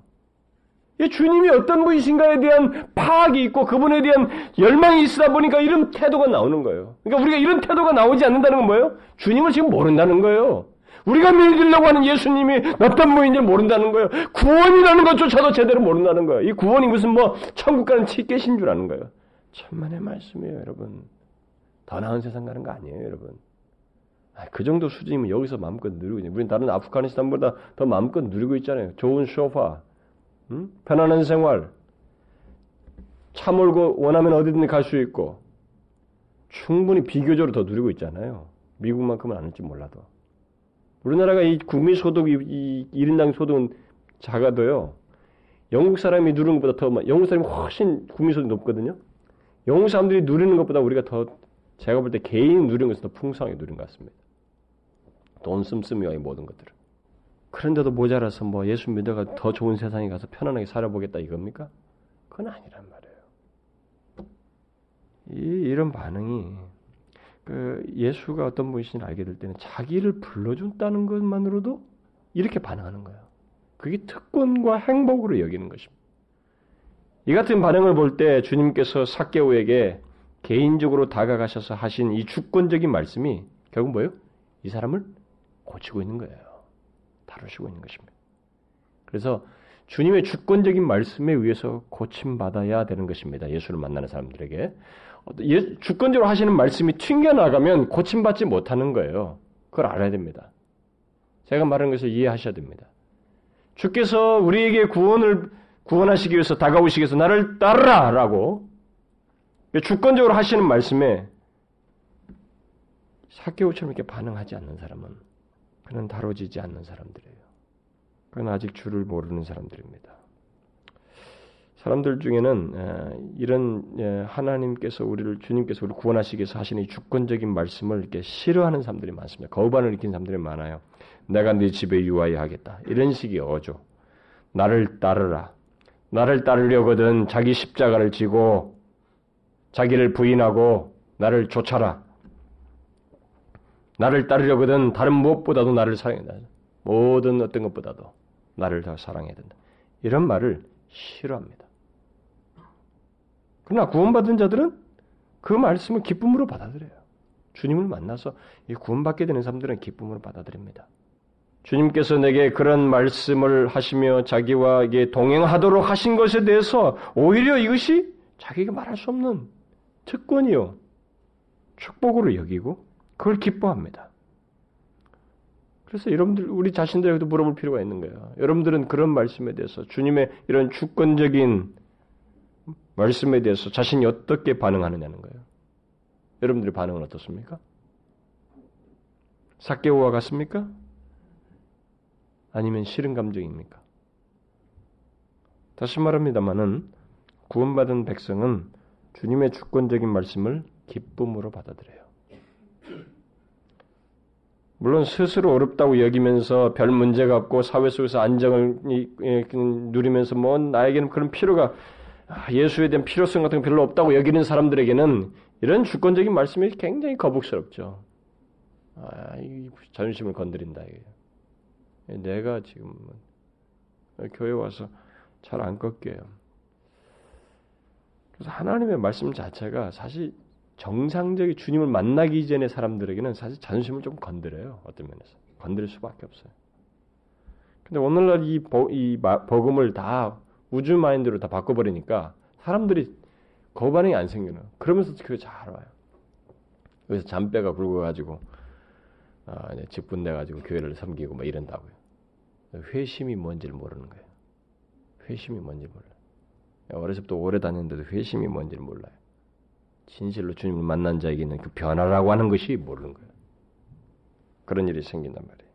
주님이 어떤 분이신가에 대한 파악이 있고 그분에 대한 열망이 있으다 보니까 이런 태도가 나오는 거예요. 그러니까 우리가 이런 태도가 나오지 않는다는 건 뭐예요? 주님을 지금 모른다는 거예요. 우리가 믿으려고 하는 예수님이 어떤 분인지 모른다는 거예요. 구원이라는 것조차도 제대로 모른다는 거예요. 이 구원이 무슨 뭐 천국 가는 티켓인 줄 아는 거예요. 천만의 말씀이에요, 여러분. 더 나은 세상 가는 거 아니에요, 여러분. 아, 그 정도 수준이면 여기서 마음껏 누리고 있는. 우리는 다른 아프가니스탄보다 더 마음껏 누리고 있잖아요. 좋은 소파, 음? 편안한 생활, 차 몰고 원하면 어디든 갈 수 있고 충분히 비교적으로 더 누리고 있잖아요. 미국만큼은 아닐지 몰라도. 우리나라가 이 국민 소득 이 1인당 소득은 작아도요. 영국 사람이 누리는 것보다 더 영국 사람이 훨씬 국민 소득이 높거든요. 영국 사람들이 누리는 것보다 우리가 더 제가 볼 때 개인이 누리는 것이 더 풍성하게 누리는 것 같습니다. 돈 씀씀이와 이 모든 것들을. 그런데도 모자라서 뭐 예수 믿어가 더 좋은 세상에 가서 편안하게 살아보겠다 이겁니까? 그건 아니란 말이에요. 이, 이런 반응이 그 예수가 어떤 분이신지 알게 될 때는 자기를 불러준다는 것만으로도 이렇게 반응하는 거예요. 그게 특권과 행복으로 여기는 것입니다. 이 같은 반응을 볼 때 주님께서 사개오에게 개인적으로 다가가셔서 하신 이 주권적인 말씀이 결국 뭐예요? 이 사람을 고치고 있는 거예요. 다루시고 있는 것입니다. 그래서 주님의 주권적인 말씀에 의해서 고침받아야 되는 것입니다. 예수를 만나는 사람들에게. 예, 주권적으로 하시는 말씀이 튕겨나가면 고침받지 못하는 거예요. 그걸 알아야 됩니다. 제가 말하는 것을 이해하셔야 됩니다. 주께서 우리에게 구원을 구원하시기 위해서 다가오시기 위해서 나를 따르라 라고 주권적으로 하시는 말씀에 사개오처럼 이렇게 반응하지 않는 사람은 그는 다뤄지지 않는 사람들이에요. 그건 아직 주를 모르는 사람들입니다. 사람들 중에는 이런 하나님께서 우리를 주님께서 우리 구원하시기 위해서 하시는 이 주권적인 말씀을 이렇게 싫어하는 사람들이 많습니다. 거부반을 일으킨 사람들이 많아요. 내가 네 집에 유하여 하겠다. 이런 식의 어조. 나를 따르라. 나를 따르려거든 자기 십자가를 지고 자기를 부인하고 나를 쫓아라. 나를 따르려거든 다른 무엇보다도 나를 사랑해야 된다. 모든 어떤 것보다도 나를 더 사랑해야 된다. 이런 말을 싫어합니다. 그러나 구원받은 자들은 그 말씀을 기쁨으로 받아들여요. 주님을 만나서 이 구원받게 되는 사람들은 기쁨으로 받아들입니다. 주님께서 내게 그런 말씀을 하시며 자기와 이게 동행하도록 하신 것에 대해서 오히려 이것이 자기가 말할 수 없는 특권이요. 축복으로 여기고 그걸 기뻐합니다. 그래서 여러분들 우리 자신들에게도 물어볼 필요가 있는 거예요. 여러분들은 그런 말씀에 대해서 주님의 이런 주권적인 말씀에 대해서 자신이 어떻게 반응하느냐는 거예요. 여러분들의 반응은 어떻습니까? 사개오와 같습니까? 아니면 싫은 감정입니까? 다시 말합니다만은 구원받은 백성은 주님의 주권적인 말씀을 기쁨으로 받아들여요. 물론 스스로 어렵다고 여기면서 별 문제가 없고 사회 속에서 안정을 누리면서 뭐 나에게는 그런 필요가 아, 예수에 대한 필요성 같은 거 별로 없다고 여기는 사람들에게는 이런 주권적인 말씀이 굉장히 거북스럽죠. 아, 자존심을 건드린다. 내가 지금 교회 와서 잘 안 꺾여요. 그래서 하나님의 말씀 자체가 사실 정상적인 주님을 만나기 전에 사람들에게는 사실 자존심을 좀 건드려요. 어떤 면에서. 건드릴 수밖에 없어요. 근데 오늘날 이, 버, 이 복음을 다 우주 마인드로 다 바꿔버리니까 사람들이 거반응이 안 생기는. 그러면서 교회 잘 와요. 여기서 잔뼈가 굵어가지고 아, 직분돼가지고 교회를 섬기고 뭐 이런다고요. 회심이 뭔지를 모르는 거예요. 회심이 뭔지 몰라요. 어렸을 때부터 오래 다녔는데도 회심이 뭔지를 몰라요. 진실로 주님을 만난 자에게는 그 변화라고 하는 것이 모르는 거예요. 그런 일이 생긴단 말이에요.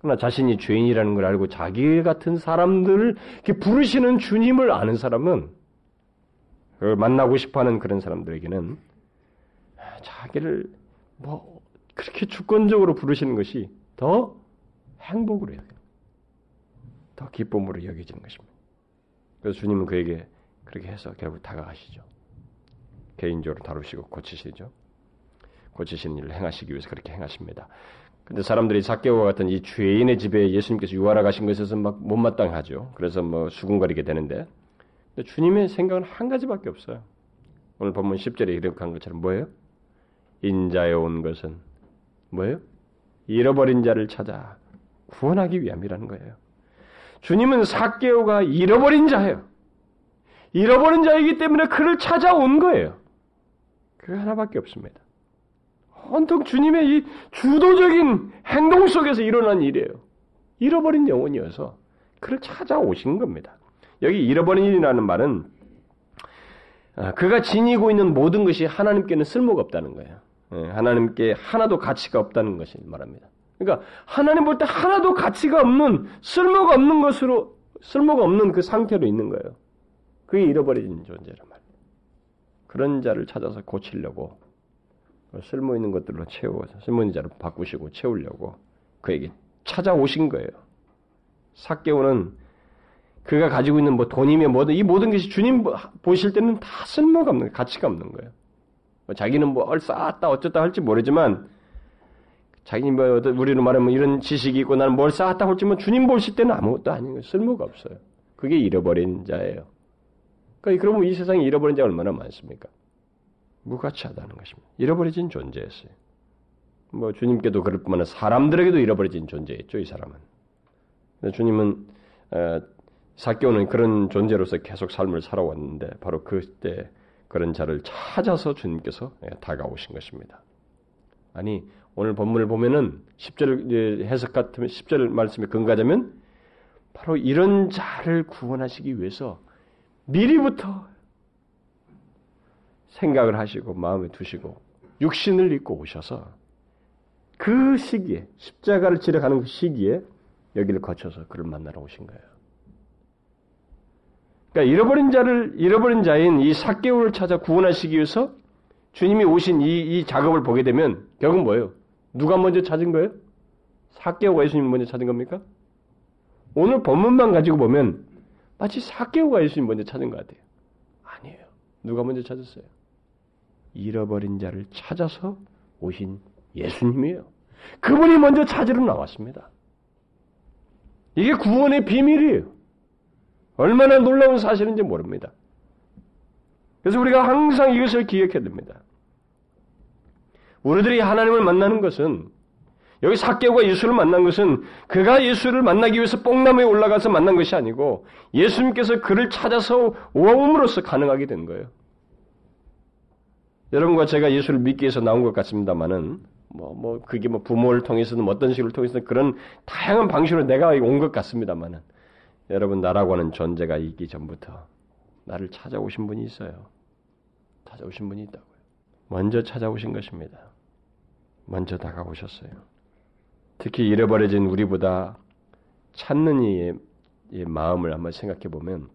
그러나 자신이 죄인이라는 걸 알고 자기 같은 사람들을 부르시는 주님을 아는 사람은 만나고 싶어하는 그런 사람들에게는 자기를 뭐 그렇게 주권적으로 부르시는 것이 더 행복으로 해요. 더 기쁨으로 여겨지는 것입니다. 그래서 주님은 그에게 그렇게 해서 결국 다가가시죠. 개인적으로 다루시고 고치시죠. 고치시는 일을 행하시기 위해서 그렇게 행하십니다. 근데 사람들이 사개와 같은 이 죄인의 집에 예수님께서 유하라 가신 것에서 막 못마땅하죠. 그래서 뭐 수군거리게 되는데 근데 주님의 생각은 한 가지밖에 없어요. 오늘 본문 10절에 기록한 것처럼 뭐예요? 인자에 온 것은 뭐예요? 잃어버린 자를 찾아 구원하기 위함이라는 거예요. 주님은 사개오가 잃어버린 자예요. 잃어버린 자이기 때문에 그를 찾아온 거예요. 그 하나밖에 없습니다. 온통 주님의 이 주도적인 행동 속에서 일어난 일이에요. 잃어버린 영혼이어서 그를 찾아오신 겁니다. 여기 잃어버린이라는 말은 아, 그가 지니고 있는 모든 것이 하나님께는 쓸모가 없다는 거예요. 예, 하나님께 하나도 가치가 없다는 것을 말합니다. 그러니까 하나님 볼 때 하나도 가치가 없는 쓸모가 없는 것으로 쓸모가 없는 그 상태로 있는 거예요. 그게 잃어버린 존재란 말이에요. 그런 자를 찾아서 고치려고 쓸모 있는 것들로 채워서 쓸모 있는 자를 바꾸시고 채우려고 그에게 찾아오신 거예요. 사개오는 그가 가지고 있는 뭐 돈이며 뭐든 이 모든 것이 주님 보실 때는 다 쓸모가 없는 가치가 없는 거예요. 뭐 자기는 뭘 쌓았다 어쩌다 할지 모르지만 자기 뭐 우리로 말하면 이런 지식이 있고 나는 뭘 쌓았다 할지 뭐 주님 보실 때는 아무것도 아닌 거예요. 쓸모가 없어요. 그게 잃어버린 자예요. 그러니까 그러면 이 세상에 잃어버린 자가 얼마나 많습니까? 무가치하다는 것입니다. 잃어버려진 존재였어요. 뭐 주님께도 그럴 뿐만 아니라 사람들에게도 잃어버려진 존재였죠. 이 사람은. 주님은 어, 사교는 그런 존재로서 계속 삶을 살아왔는데 바로 그때 그런 자를 찾아서 주님께서 예, 다가오신 것입니다. 아니 오늘 본문을 보면은 10절 해석 같으면 10절 말씀에 근거하자면 바로 이런 자를 구원하시기 위해서 미리부터 생각을 하시고 마음에 두시고 육신을 입고 오셔서 그 시기에 십자가를 지러 가는 그 시기에 여기를 거쳐서 그를 만나러 오신 거예요. 그러니까 잃어버린 자를 잃어버린 자인 이 사개오를 찾아 구원하시기 위해서 주님이 오신 이, 이 작업을 보게 되면 결국 뭐예요? 누가 먼저 찾은 거예요? 사개오가 예수님 먼저 찾은 겁니까? 오늘 본문만 가지고 보면 마치 사개오가 예수님 먼저 찾은 것 같아요. 아니에요. 누가 먼저 찾았어요? 잃어버린 자를 찾아서 오신 예수님이에요. 그분이 먼저 찾으러 나왔습니다. 이게 구원의 비밀이에요. 얼마나 놀라운 사실인지 모릅니다. 그래서 우리가 항상 이것을 기억해야 됩니다. 우리들이 하나님을 만나는 것은 여기 사개오가 예수를 만난 것은 그가 예수를 만나기 위해서 뽕나무에 올라가서 만난 것이 아니고 예수님께서 그를 찾아서 오음으로써 가능하게 된 거예요. 여러분과 제가 예수를 믿기 위해서 나온 것 같습니다만은 뭐, 뭐, 그게 뭐 부모를 통해서든 뭐 어떤 식으로 통해서든 그런 다양한 방식으로 내가 온 것 같습니다만은 여러분 나라고 하는 존재가 있기 전부터 나를 찾아오신 분이 있어요. 찾아오신 분이 있다고요. 먼저 찾아오신 것입니다. 먼저 다가오셨어요. 특히 잃어버려진 우리보다 찾는 이의, 마음을 한번 생각해 보면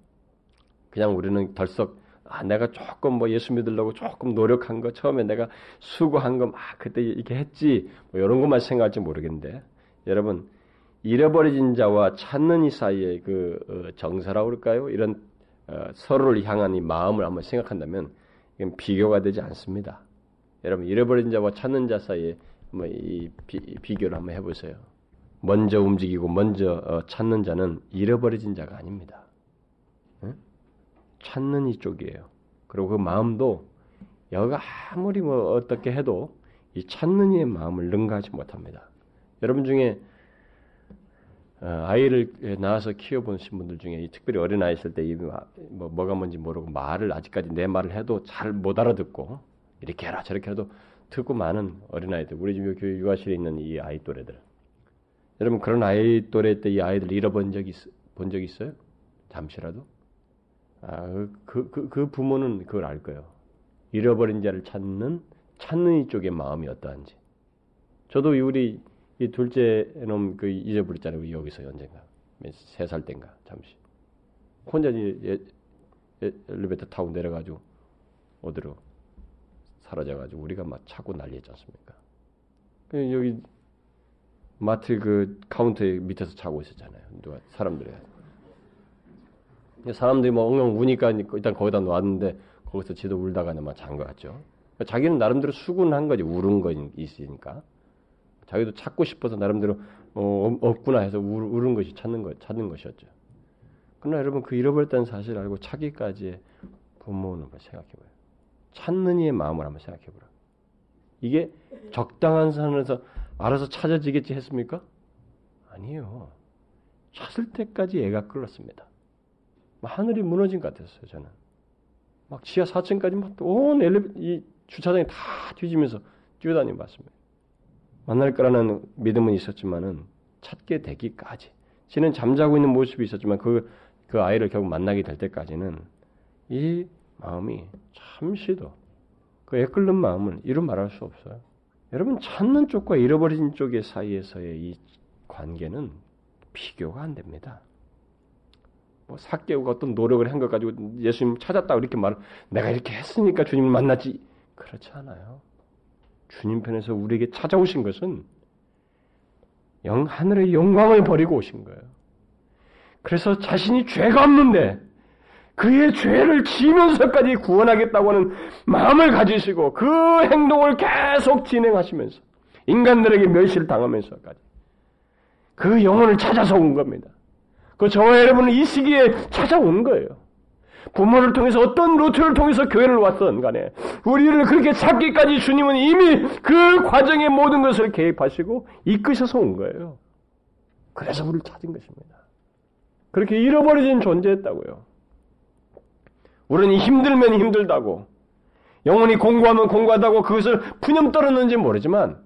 그냥 우리는 덜썩 아, 내가 조금 뭐 예수 믿으려고 조금 노력한 거, 처음에 내가 수고한 거, 막 그때 이렇게 했지, 뭐 이런 것만 생각할지 모르겠는데, 여러분, 잃어버려진 자와 찾는 이 사이의 그 어, 정사라고 그럴까요? 이런 어, 서로를 향한 이 마음을 한번 생각한다면, 이건 비교가 되지 않습니다. 여러분, 잃어버린 자와 찾는 자 사이에 뭐이 비 교를 한번 해보세요. 먼저 움직이고 먼저 어, 찾는 자는 잃어버려진 자가 아닙니다. 찾는 이쪽이에요. 그리고 그 마음도 여가 아무리 뭐 어떻게 해도 이 찾는 이의 마음을 능가하지 못합니다. 여러분 중에 어, 아이를 낳아서 키워보신 분들 중에 특별히 어린 아이 있을 때 뭐, 뭐가 뭔지 모르고 말을 아직까지 내 말을 해도 잘 못 알아듣고 이렇게 해라 저렇게 해도 듣고 많은 어린 아이들 우리 집 교육 유아실에 있는 이 아이 또래들 여러분 그런 아이 또래 때 이 아이들 잃어본 적 있, 본적 있어요? 잠시라도 아, 그, 그, 그 부모는 그걸 알 거예요. 잃어버린 자를 찾는, 찾는 이쪽의 마음이 어떠한지. 저도 우리 이 둘째 놈 그 잊어버렸잖아요. 여기서 언젠가. 세 살 땐가, 잠시. 혼자 예, 예, 엘리베이터 타고 내려가지고 어디로 사라져가지고 우리가 막 차고 난리했지 않습니까? 여기 마트 그 카운터 밑에서 자고 있었잖아요. 누가 사람들이. 사람들이 뭐 엉엉 우니까 일단 거기다 놨는데 거기서 지도 울다가 아마 잔것 같죠. 자기는 나름대로 수고한 거지 울은 거 있으니까 자기도 찾고 싶어서 나름대로 어, 없구나 해서 울, 울은 것이 찾는 거 찾는 것이었죠. 그러나 여러분 그 잃어버렸다는 사실을 알고 찾기까지의 부모는 걸 생각해봐요. 찾는 이의 마음을 한번 생각해 보라. 이게 적당한 선에서 알아서 찾아지겠지 했습니까? 아니요. 찾을 때까지 애가 끌었습니다. 하늘이 무너진 것 같았어요, 저는. 막 지하 4층까지 막온 엘리베 이 주차장에 다 뒤지면서 뛰어다니 봤습니다. 만날 거라는 믿음은 있었지만은 찾게 되기까지. 지는 잠자고 있는 모습이 있었지만 그, 그 아이를 결국 만나게 될 때까지는 이 마음이 잠시도 그 애끓는 마음을 이루 말할 수 없어요. 여러분 찾는 쪽과 잃어버린 쪽의 사이에서의 이 관계는 비교가 안 됩니다. 뭐 사개오가 어떤 노력을 한 것 가지고 예수님 찾았다 이렇게 말, 내가 이렇게 했으니까 주님을 만났지 그렇지 않아요. 주님 편에서 우리에게 찾아오신 것은 영 하늘의 영광을 버리고 오신 거예요. 그래서 자신이 죄가 없는데 그의 죄를 지면서까지 구원하겠다고 하는 마음을 가지시고 그 행동을 계속 진행하시면서 인간들에게 멸시를 당하면서까지 그 영혼을 찾아서 온 겁니다. 그 저와 여러분은 이 시기에 찾아온 거예요. 부모를 통해서 어떤 루트를 통해서 교회를 왔던 간에 우리를 그렇게 찾기까지 주님은 이미 그 과정의 모든 것을 개입하시고 이끄셔서 온 거예요. 그래서 우리를 찾은 것입니다. 그렇게 잃어버려진 존재였다고요. 우리는 힘들면 힘들다고 영혼이 공부하면 공부하다고 그것을 푸념 떨었는지 모르지만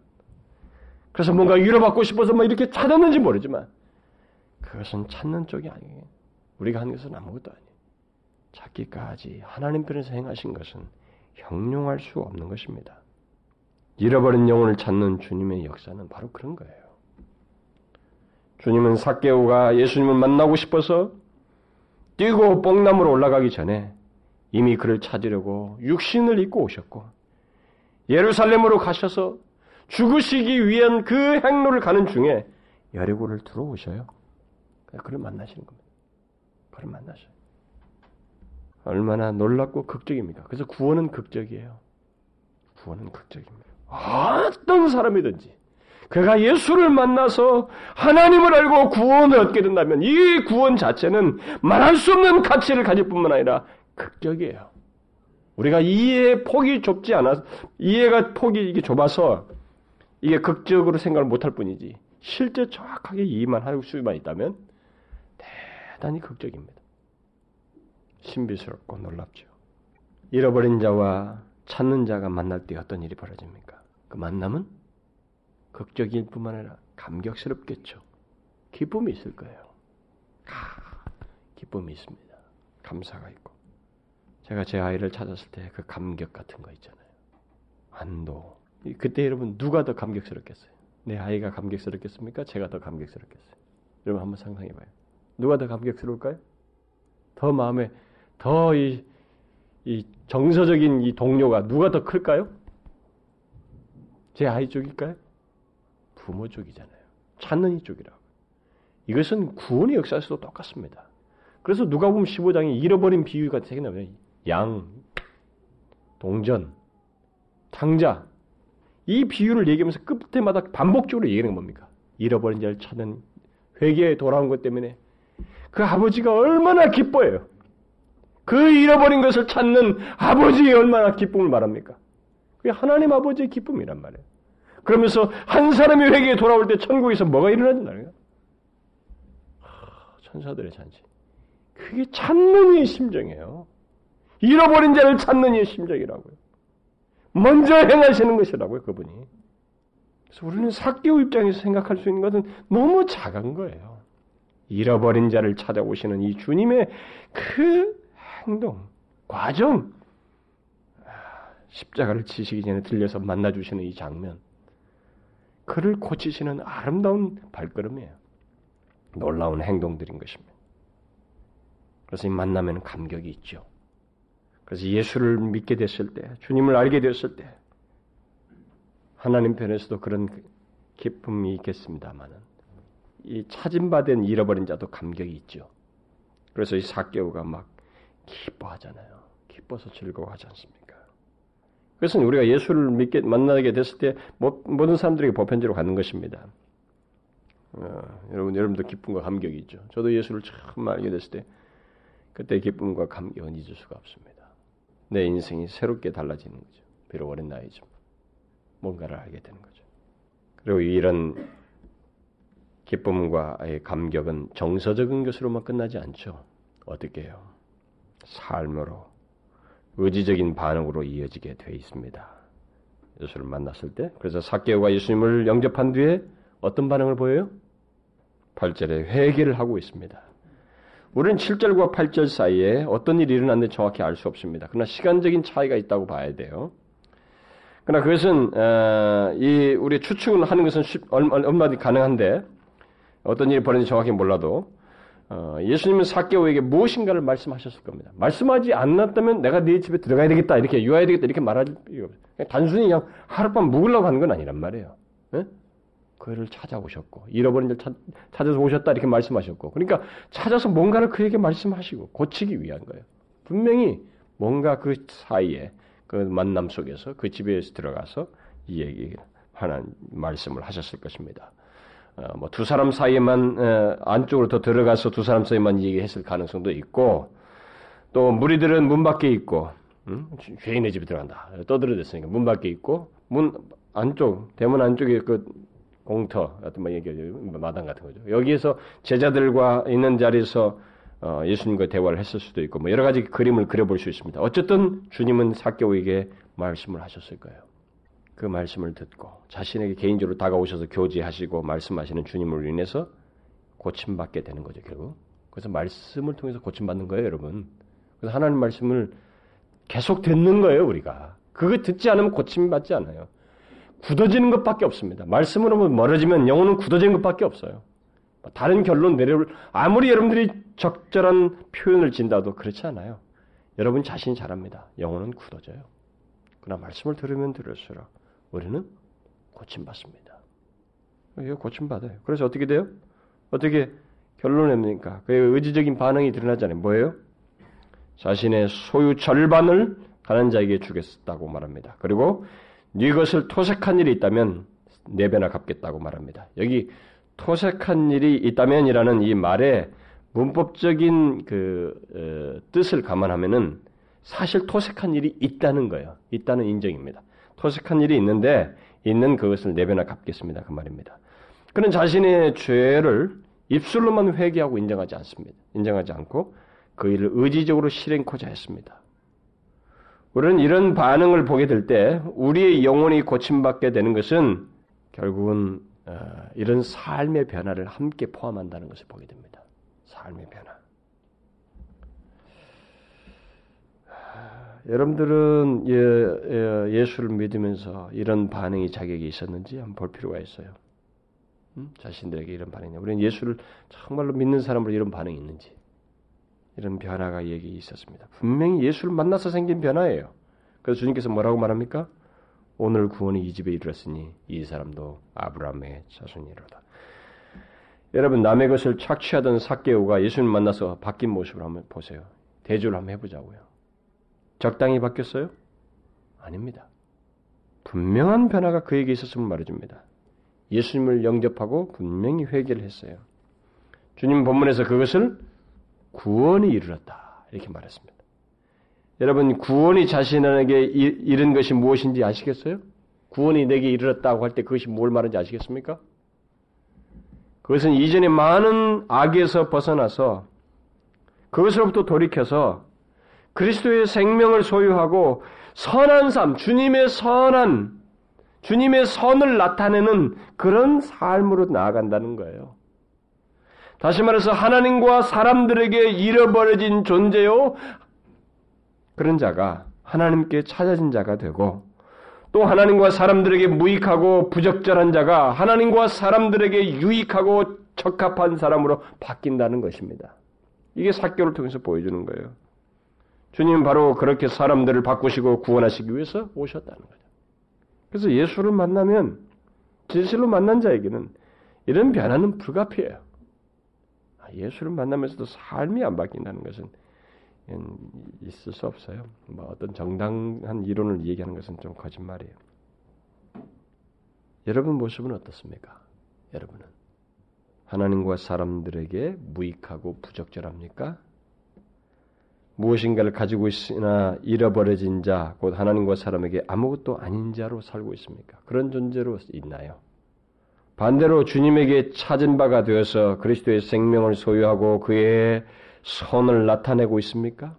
그래서 뭔가 위로받고 싶어서 막 이렇게 찾았는지 모르지만 그것은 찾는 쪽이 아니에요. 우리가 한 것은 아무것도 아니에요. 찾기까지 하나님 편에서 행하신 것은 형용할 수 없는 것입니다. 잃어버린 영혼을 찾는 주님의 역사는 바로 그런 거예요. 주님은 사개오가 예수님을 만나고 싶어서 뛰고 뽕나무로 올라가기 전에 이미 그를 찾으려고 육신을 입고 오셨고 예루살렘으로 가셔서 죽으시기 위한 그 행로를 가는 중에 여리고를 들어오셔요. 그를 만나시는 겁니다. 그를 만나셔요. 얼마나 놀랍고 극적입니까? 그래서 구원은 극적이에요. 구원은 극적입니다. 어떤 사람이든지 그가 예수를 만나서 하나님을 알고 구원을 얻게 된다면 이 구원 자체는 말할 수 없는 가치를 가질 뿐만 아니라 극적이에요. 우리가 이해의 폭이 좁지 않아 이해가 폭이 이게 좁아서 이게 극적으로 생각을 못할 뿐이지 실제 정확하게 이해만 할 수만 있다면 대단히 극적입니다. 신비스럽고 놀랍죠. 잃어버린 자와 찾는 자가 만날 때 어떤 일이 벌어집니까? 그 만남은 극적일 뿐만 아니라 감격스럽겠죠. 기쁨이 있을 거예요. 아, 기쁨이 있습니다. 감사가 있고. 제가 제 아이를 찾았을 때 그 감격 같은 거 있잖아요. 안도. 그때 여러분 누가 더 감격스럽겠어요? 내 아이가 감격스럽겠습니까? 제가 더 감격스럽겠어요? 여러분 한번 상상해 봐요. 누가 더 감격스러울까요? 더 마음에 더 이, 이 정서적인 이 동료가 누가 더 클까요? 제 아이 쪽일까요? 부모 쪽이잖아요. 찾는 이 쪽이라고. 이것은 구원의 역사에서도 똑같습니다. 그래서 누가 보면 15장에 잃어버린 비유가 생각나요. 양, 동전, 탕자. 이 비유를 얘기하면서 끝에마다 반복적으로 얘기하는 건 뭡니까? 잃어버린 자를 찾는 회개에 돌아온 것 때문에 그 아버지가 얼마나 기뻐해요. 그 잃어버린 것을 찾는 아버지의 얼마나 기쁨을 말합니까? 그게 하나님 아버지의 기쁨이란 말이에요. 그러면서 한 사람이 회개에 돌아올 때 천국에서 뭐가 일어나는다 천사들의 잔치. 그게 이의 심정이에요. 잃어버린 자를 찾는 이의 심정이라고요. 먼저 행하시는 것이라고요, 그분이. 그래서 우리는 사개오 입장에서 생각할 수 있는 것은 너무 작은 거예요. 잃어버린 자를 찾아오시는 이 주님의 그 행동, 과정, 십자가를 지시기 전에 들려서 만나주시는 이 장면, 그를 고치시는 아름다운 발걸음이에요. 놀라운 행동들인 것입니다. 그래서 이 만나면 감격이 있죠. 그래서 예수를 믿게 됐을 때, 주님을 알게 됐을 때, 하나님 편에서도 그런 기쁨이 있겠습니다만은, 이 찾은바된 잃어버린 자도 감격이 있죠. 그래서 이 사개오가 막 기뻐하잖아요. 기뻐서 즐거워하지 않습니까? 그것은 우리가 예수를 믿게 만나게 됐을 때 모든 사람들에게 보편적으로 갖는 것입니다. 어, 여러분 여러분도 기쁨과 감격이 있죠. 저도 예수를 처음 알게 됐을 때 그때 기쁨과 감격은 잊을 수가 없습니다. 내 인생이 새롭게 달라지는 거죠. 비록 어린 나이지만 뭔가를 알게 되는 거죠. 그리고 이런 기쁨과 감격은 정서적인 것으로만 끝나지 않죠. 어떻게 해요? 삶으로 의지적인 반응으로 이어지게 되어 있습니다. 예수를 만났을 때 그래서 사개오가 예수님을 영접한 뒤에 어떤 반응을 보여요? 8절에 회개를 하고 있습니다. 우리는 7절과 8절 사이에 어떤 일이 일어났는지 정확히 알 수 없습니다. 그러나 시간적인 차이가 있다고 봐야 돼요. 그러나 그것은 어, 이 우리 추측을 하는 것은 얼마든지 가능한데 어떤 일이 벌어진지 정확히 몰라도 어, 예수님은 사개오에게 무엇인가를 말씀하셨을 겁니다. 말씀하지 않았다면 내가 네 집에 들어가야 되겠다 이렇게 유아야 되겠다 이렇게 말할 필요 없어요. 단순히 그냥 하룻밤 묵으려고 하는 건 아니란 말이에요. 네? 그를 찾아오셨고 잃어버린 자 찾아서 오셨다 이렇게 말씀하셨고 그러니까 찾아서 뭔가를 그에게 말씀하시고 고치기 위한 거예요. 분명히 뭔가 그 사이에 그 만남 속에서 그 집에 들어가서 이 얘기 하는 말씀을 하셨을 것입니다. 어, 뭐두 사람 사이에만 어, 안쪽으로 더 들어가서 두 사람 사이만 얘기했을 가능성도 있고 또 무리들은 문 밖에 있고 음? 죄인의 집에 들어간다 떠들어댔으니까 문 밖에 있고 문 안쪽 대문 안쪽에 그 공터 같은 뭐 얘기 마당 같은 거죠 여기에서 제자들과 있는 자리에서 어, 예수님과 대화를 했을 수도 있고 뭐 여러 가지 그림을 그려볼 수 있습니다 어쨌든 주님은 사개오에게 말씀을 하셨을 거예요. 그 말씀을 듣고 자신에게 개인적으로 다가오셔서 교제하시고 말씀하시는 주님을 인해서 고침받게 되는 거죠, 결국. 그래서 말씀을 통해서 고침받는 거예요, 여러분. 그래서 하나님 말씀을 계속 듣는 거예요, 우리가. 그거 듣지 않으면 고침받지 않아요. 굳어지는 것밖에 없습니다. 말씀으로 멀어지면 영혼은 굳어지는 것밖에 없어요. 다른 결론 내려올 아무리 여러분들이 적절한 표현을 진다도 그렇지 않아요. 여러분 자신이 잘합니다. 영혼은 굳어져요. 그러나 말씀을 들으면 들을수록 우리는 고침받습니다. 이거 고침받아요. 그래서 어떻게 돼요? 어떻게 결론 냅니까? 그 의지적인 반응이 드러나잖아요. 뭐예요? 자신의 소유 절반을 가난 자에게 주겠다고 말합니다. 그리고 네 것을 토색한 일이 있다면 네 배나 갚겠다고 말합니다. 여기 토색한 일이 있다면이라는 이 말에 문법적인 그 어, 뜻을 감안하면은 사실 토색한 일이 있다는 거예요. 있다는 인정입니다. 토색한 일이 있는데 있는 그것을 네 배나 갚겠습니다. 그 말입니다. 그는 자신의 죄를 입술로만 회개하고 인정하지 않습니다. 인정하지 않고 그 일을 의지적으로 실행코자 했습니다. 우리는 이런 반응을 보게 될 때 우리의 영혼이 고침받게 되는 것은 결국은 어, 이런 삶의 변화를 함께 포함한다는 것을 보게 됩니다. 삶의 변화. 여러분들은 예, 예 수를 믿으면서 이런 반응이 자격이 있었는지 한번 볼 필요가 있어요. 음? 자신들에게 이런 반응이 우리는 예수를 정말로 믿는 사람으로 이런 반응이 있는지 이런 변화가 여기 있었습니다. 분명히 예수를 만나서 생긴 변화예요. 그래서 주님께서 뭐라고 말합니까? 오늘 구원이 이 집에 이르렀으니 이 사람도 아브라함의 자손이로다. 여러분 남의 것을 착취하던 사개오가 예수님 만나서 바뀐 모습을 한번 보세요. 대조를 한번 해보자고요. 적당히 바뀌었어요? 아닙니다. 분명한 변화가 그에게 있었음을 말해줍니다. 예수님을 영접하고 분명히 회개를 했어요. 주님 본문에서 그것을 구원이 이르렀다. 이렇게 말했습니다. 여러분, 구원이 자신에게 이른 것이 무엇인지 아시겠어요? 구원이 내게 이르렀다고 할 때 그것이 뭘 말하는지 아시겠습니까? 그것은 이전에 많은 악에서 벗어나서 그것으로부터 돌이켜서 그리스도의 생명을 소유하고 선한 삶, 주님의 선한, 주님의 선을 나타내는 그런 삶으로 나아간다는 거예요. 다시 말해서 하나님과 사람들에게 잃어버려진 존재요. 그런 자가 하나님께 찾아진 자가 되고 또 하나님과 사람들에게 무익하고 부적절한 자가 하나님과 사람들에게 유익하고 적합한 사람으로 바뀐다는 것입니다. 이게 사교를 통해서 보여주는 거예요. 주님은 바로 그렇게 사람들을 바꾸시고 구원하시기 위해서 오셨다는 거죠. 그래서 예수를 만나면 진실로 만난 자에게는 이런 변화는 불가피해요. 아, 예수를 만나면서도 삶이 안 바뀐다는 것은 있을 수 없어요. 뭐 어떤 정당한 이론을 얘기하는 것은 좀 거짓말이에요. 여러분 모습은 어떻습니까? 여러분은 하나님과 사람들에게 무익하고 부적절합니까? 무엇인가를 가지고 있으나 잃어버려진 자, 곧 하나님과 사람에게 아무것도 아닌 자로 살고 있습니까? 그런 존재로 있나요? 반대로 주님에게 찾은 바가 되어서 그리스도의 생명을 소유하고 그의 선을 나타내고 있습니까?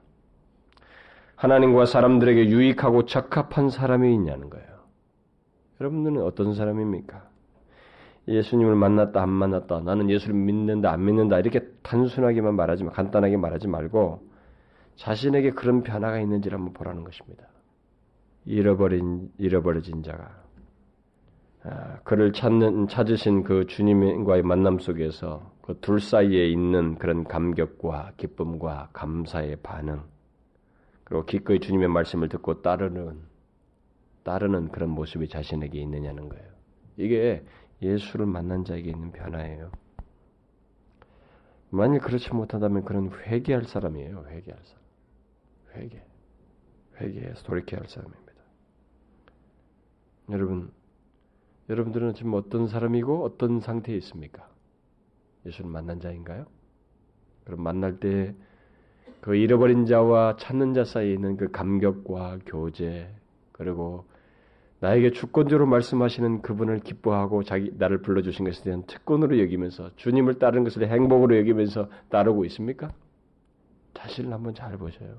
하나님과 사람들에게 유익하고 적합한 사람이 있냐는 거예요. 여러분들은 어떤 사람입니까? 예수님을 만났다 안 만났다 나는 예수를 믿는다 안 믿는다 이렇게 단순하게만 말하지 간단하게 말하지 말고 자신에게 그런 변화가 있는지를 한번 보라는 것입니다. 잃어버린 잃어버려진 자가 아, 그를 찾는 찾으신 그 주님과의 만남 속에서 그 둘 사이에 있는 그런 감격과 기쁨과 감사의 반응 그리고 기꺼이 주님의 말씀을 듣고 따르는 따르는 그런 모습이 자신에게 있느냐는 거예요. 이게 예수를 만난 자에게 있는 변화예요. 만일 그렇지 못한다면 그런 회개할 사람이에요. 회개할 사람. 회개. 회개해서 돌이켜야 할 사람입니다. 여러분, 여러분들은 지금 어떤 사람이고 어떤 상태에 있습니까? 예수를 만난 자인가요? 그럼 만날 때 그 잃어버린 자와 찾는 자 사이에 있는 그 감격과 교제 그리고 나에게 주권적으로 말씀하시는 그분을 기뻐하고 자기 나를 불러 주신 것에 대한 특권으로 여기면서 주님을 따르는 것을 행복으로 여기면서 따르고 있습니까? 자신을 한번 잘 보셔요.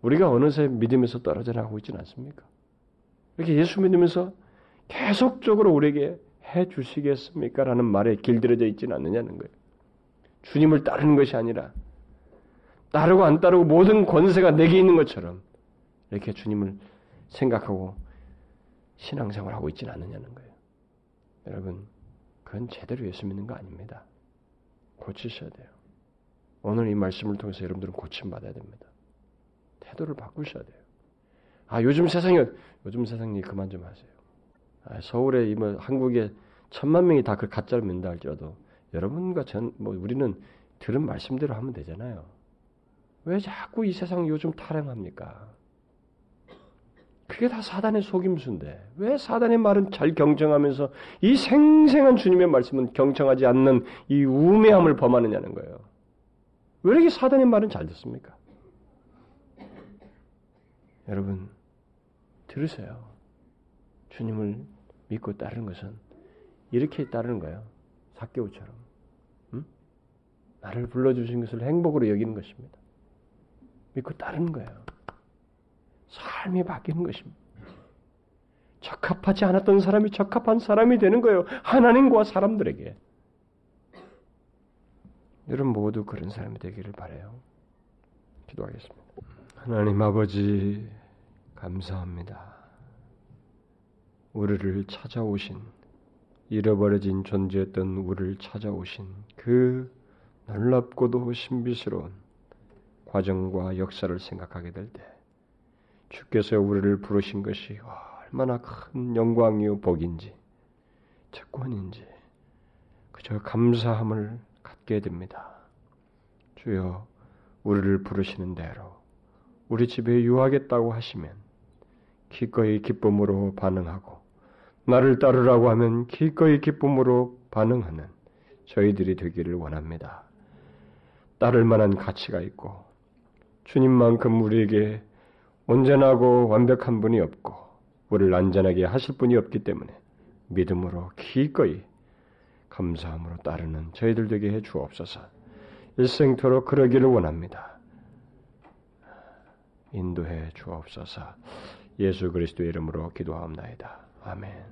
우리가 어느새 믿음에서 떨어져 나가고 있지는 않습니까? 이렇게 예수 믿으면서 계속적으로 우리에게 해 주시겠습니까? 라는 말에 길들여져 있지는 않느냐는 거예요. 주님을 따르는 것이 아니라 따르고 안 따르고 모든 권세가 내게 있는 것처럼 이렇게 주님을 생각하고 신앙생활을 하고 있지는 않느냐는 거예요. 여러분, 그건 제대로 예수 믿는 거 아닙니다. 고치셔야 돼요. 오늘 이 말씀을 통해서 여러분들은 고침 받아야 됩니다. 태도를 바꾸셔야 돼요. 아, 요즘 세상이, 요즘 세상이 그만 좀 하세요. 아, 서울에, 이 뭐, 한국에 천만 명이 다 그 가짜를 믿는다 할지라도 여러분과 전, 뭐, 우리는 들은 말씀대로 하면 되잖아요. 왜 자꾸 이 세상 요즘 타령합니까? 그게 다 사단의 속임수인데 왜 사단의 말은 잘 경청하면서 이 생생한 주님의 말씀은 경청하지 않는 이 우매함을 범하느냐는 거예요. 왜 이렇게 사단의 말은 잘 듣습니까? 여러분 들으세요. 주님을 믿고 따르는 것은 이렇게 따르는 거예요. 사개오처럼 응? 나를 불러주신 것을 행복으로 여기는 것입니다. 믿고 따르는 거예요. 삶이 바뀌는 것입니다. 적합하지 않았던 사람이 적합한 사람이 되는 거예요. 하나님과 사람들에게. 여러분 모두 그런 사람이 되기를 바래요. 기도하겠습니다. 하나님 아버지 감사합니다. 우리를 찾아오신 잃어버려진 존재였던 우리를 찾아오신 그 놀랍고도 신비스러운 과정과 역사를 생각하게 될 때 주께서 우리를 부르신 것이 얼마나 큰 영광이요 복인지 특권인지 그저 감사함을 갖게 됩니다. 주여 우리를 부르시는 대로 우리 집에 유하겠다고 하시면 기꺼이 기쁨으로 반응하고 나를 따르라고 하면 기꺼이 기쁨으로 반응하는 저희들이 되기를 원합니다. 따를 만한 가치가 있고 주님만큼 우리에게 온전하고 완벽한 분이 없고 우리를 안전하게 하실 분이 없기 때문에 믿음으로 기꺼이 감사함으로 따르는 저희들 되게 해 주옵소서. 일생토록 그러기를 원합니다. 인도해 주옵소서. 예수 그리스도의 이름으로 기도하옵나이다. 아멘.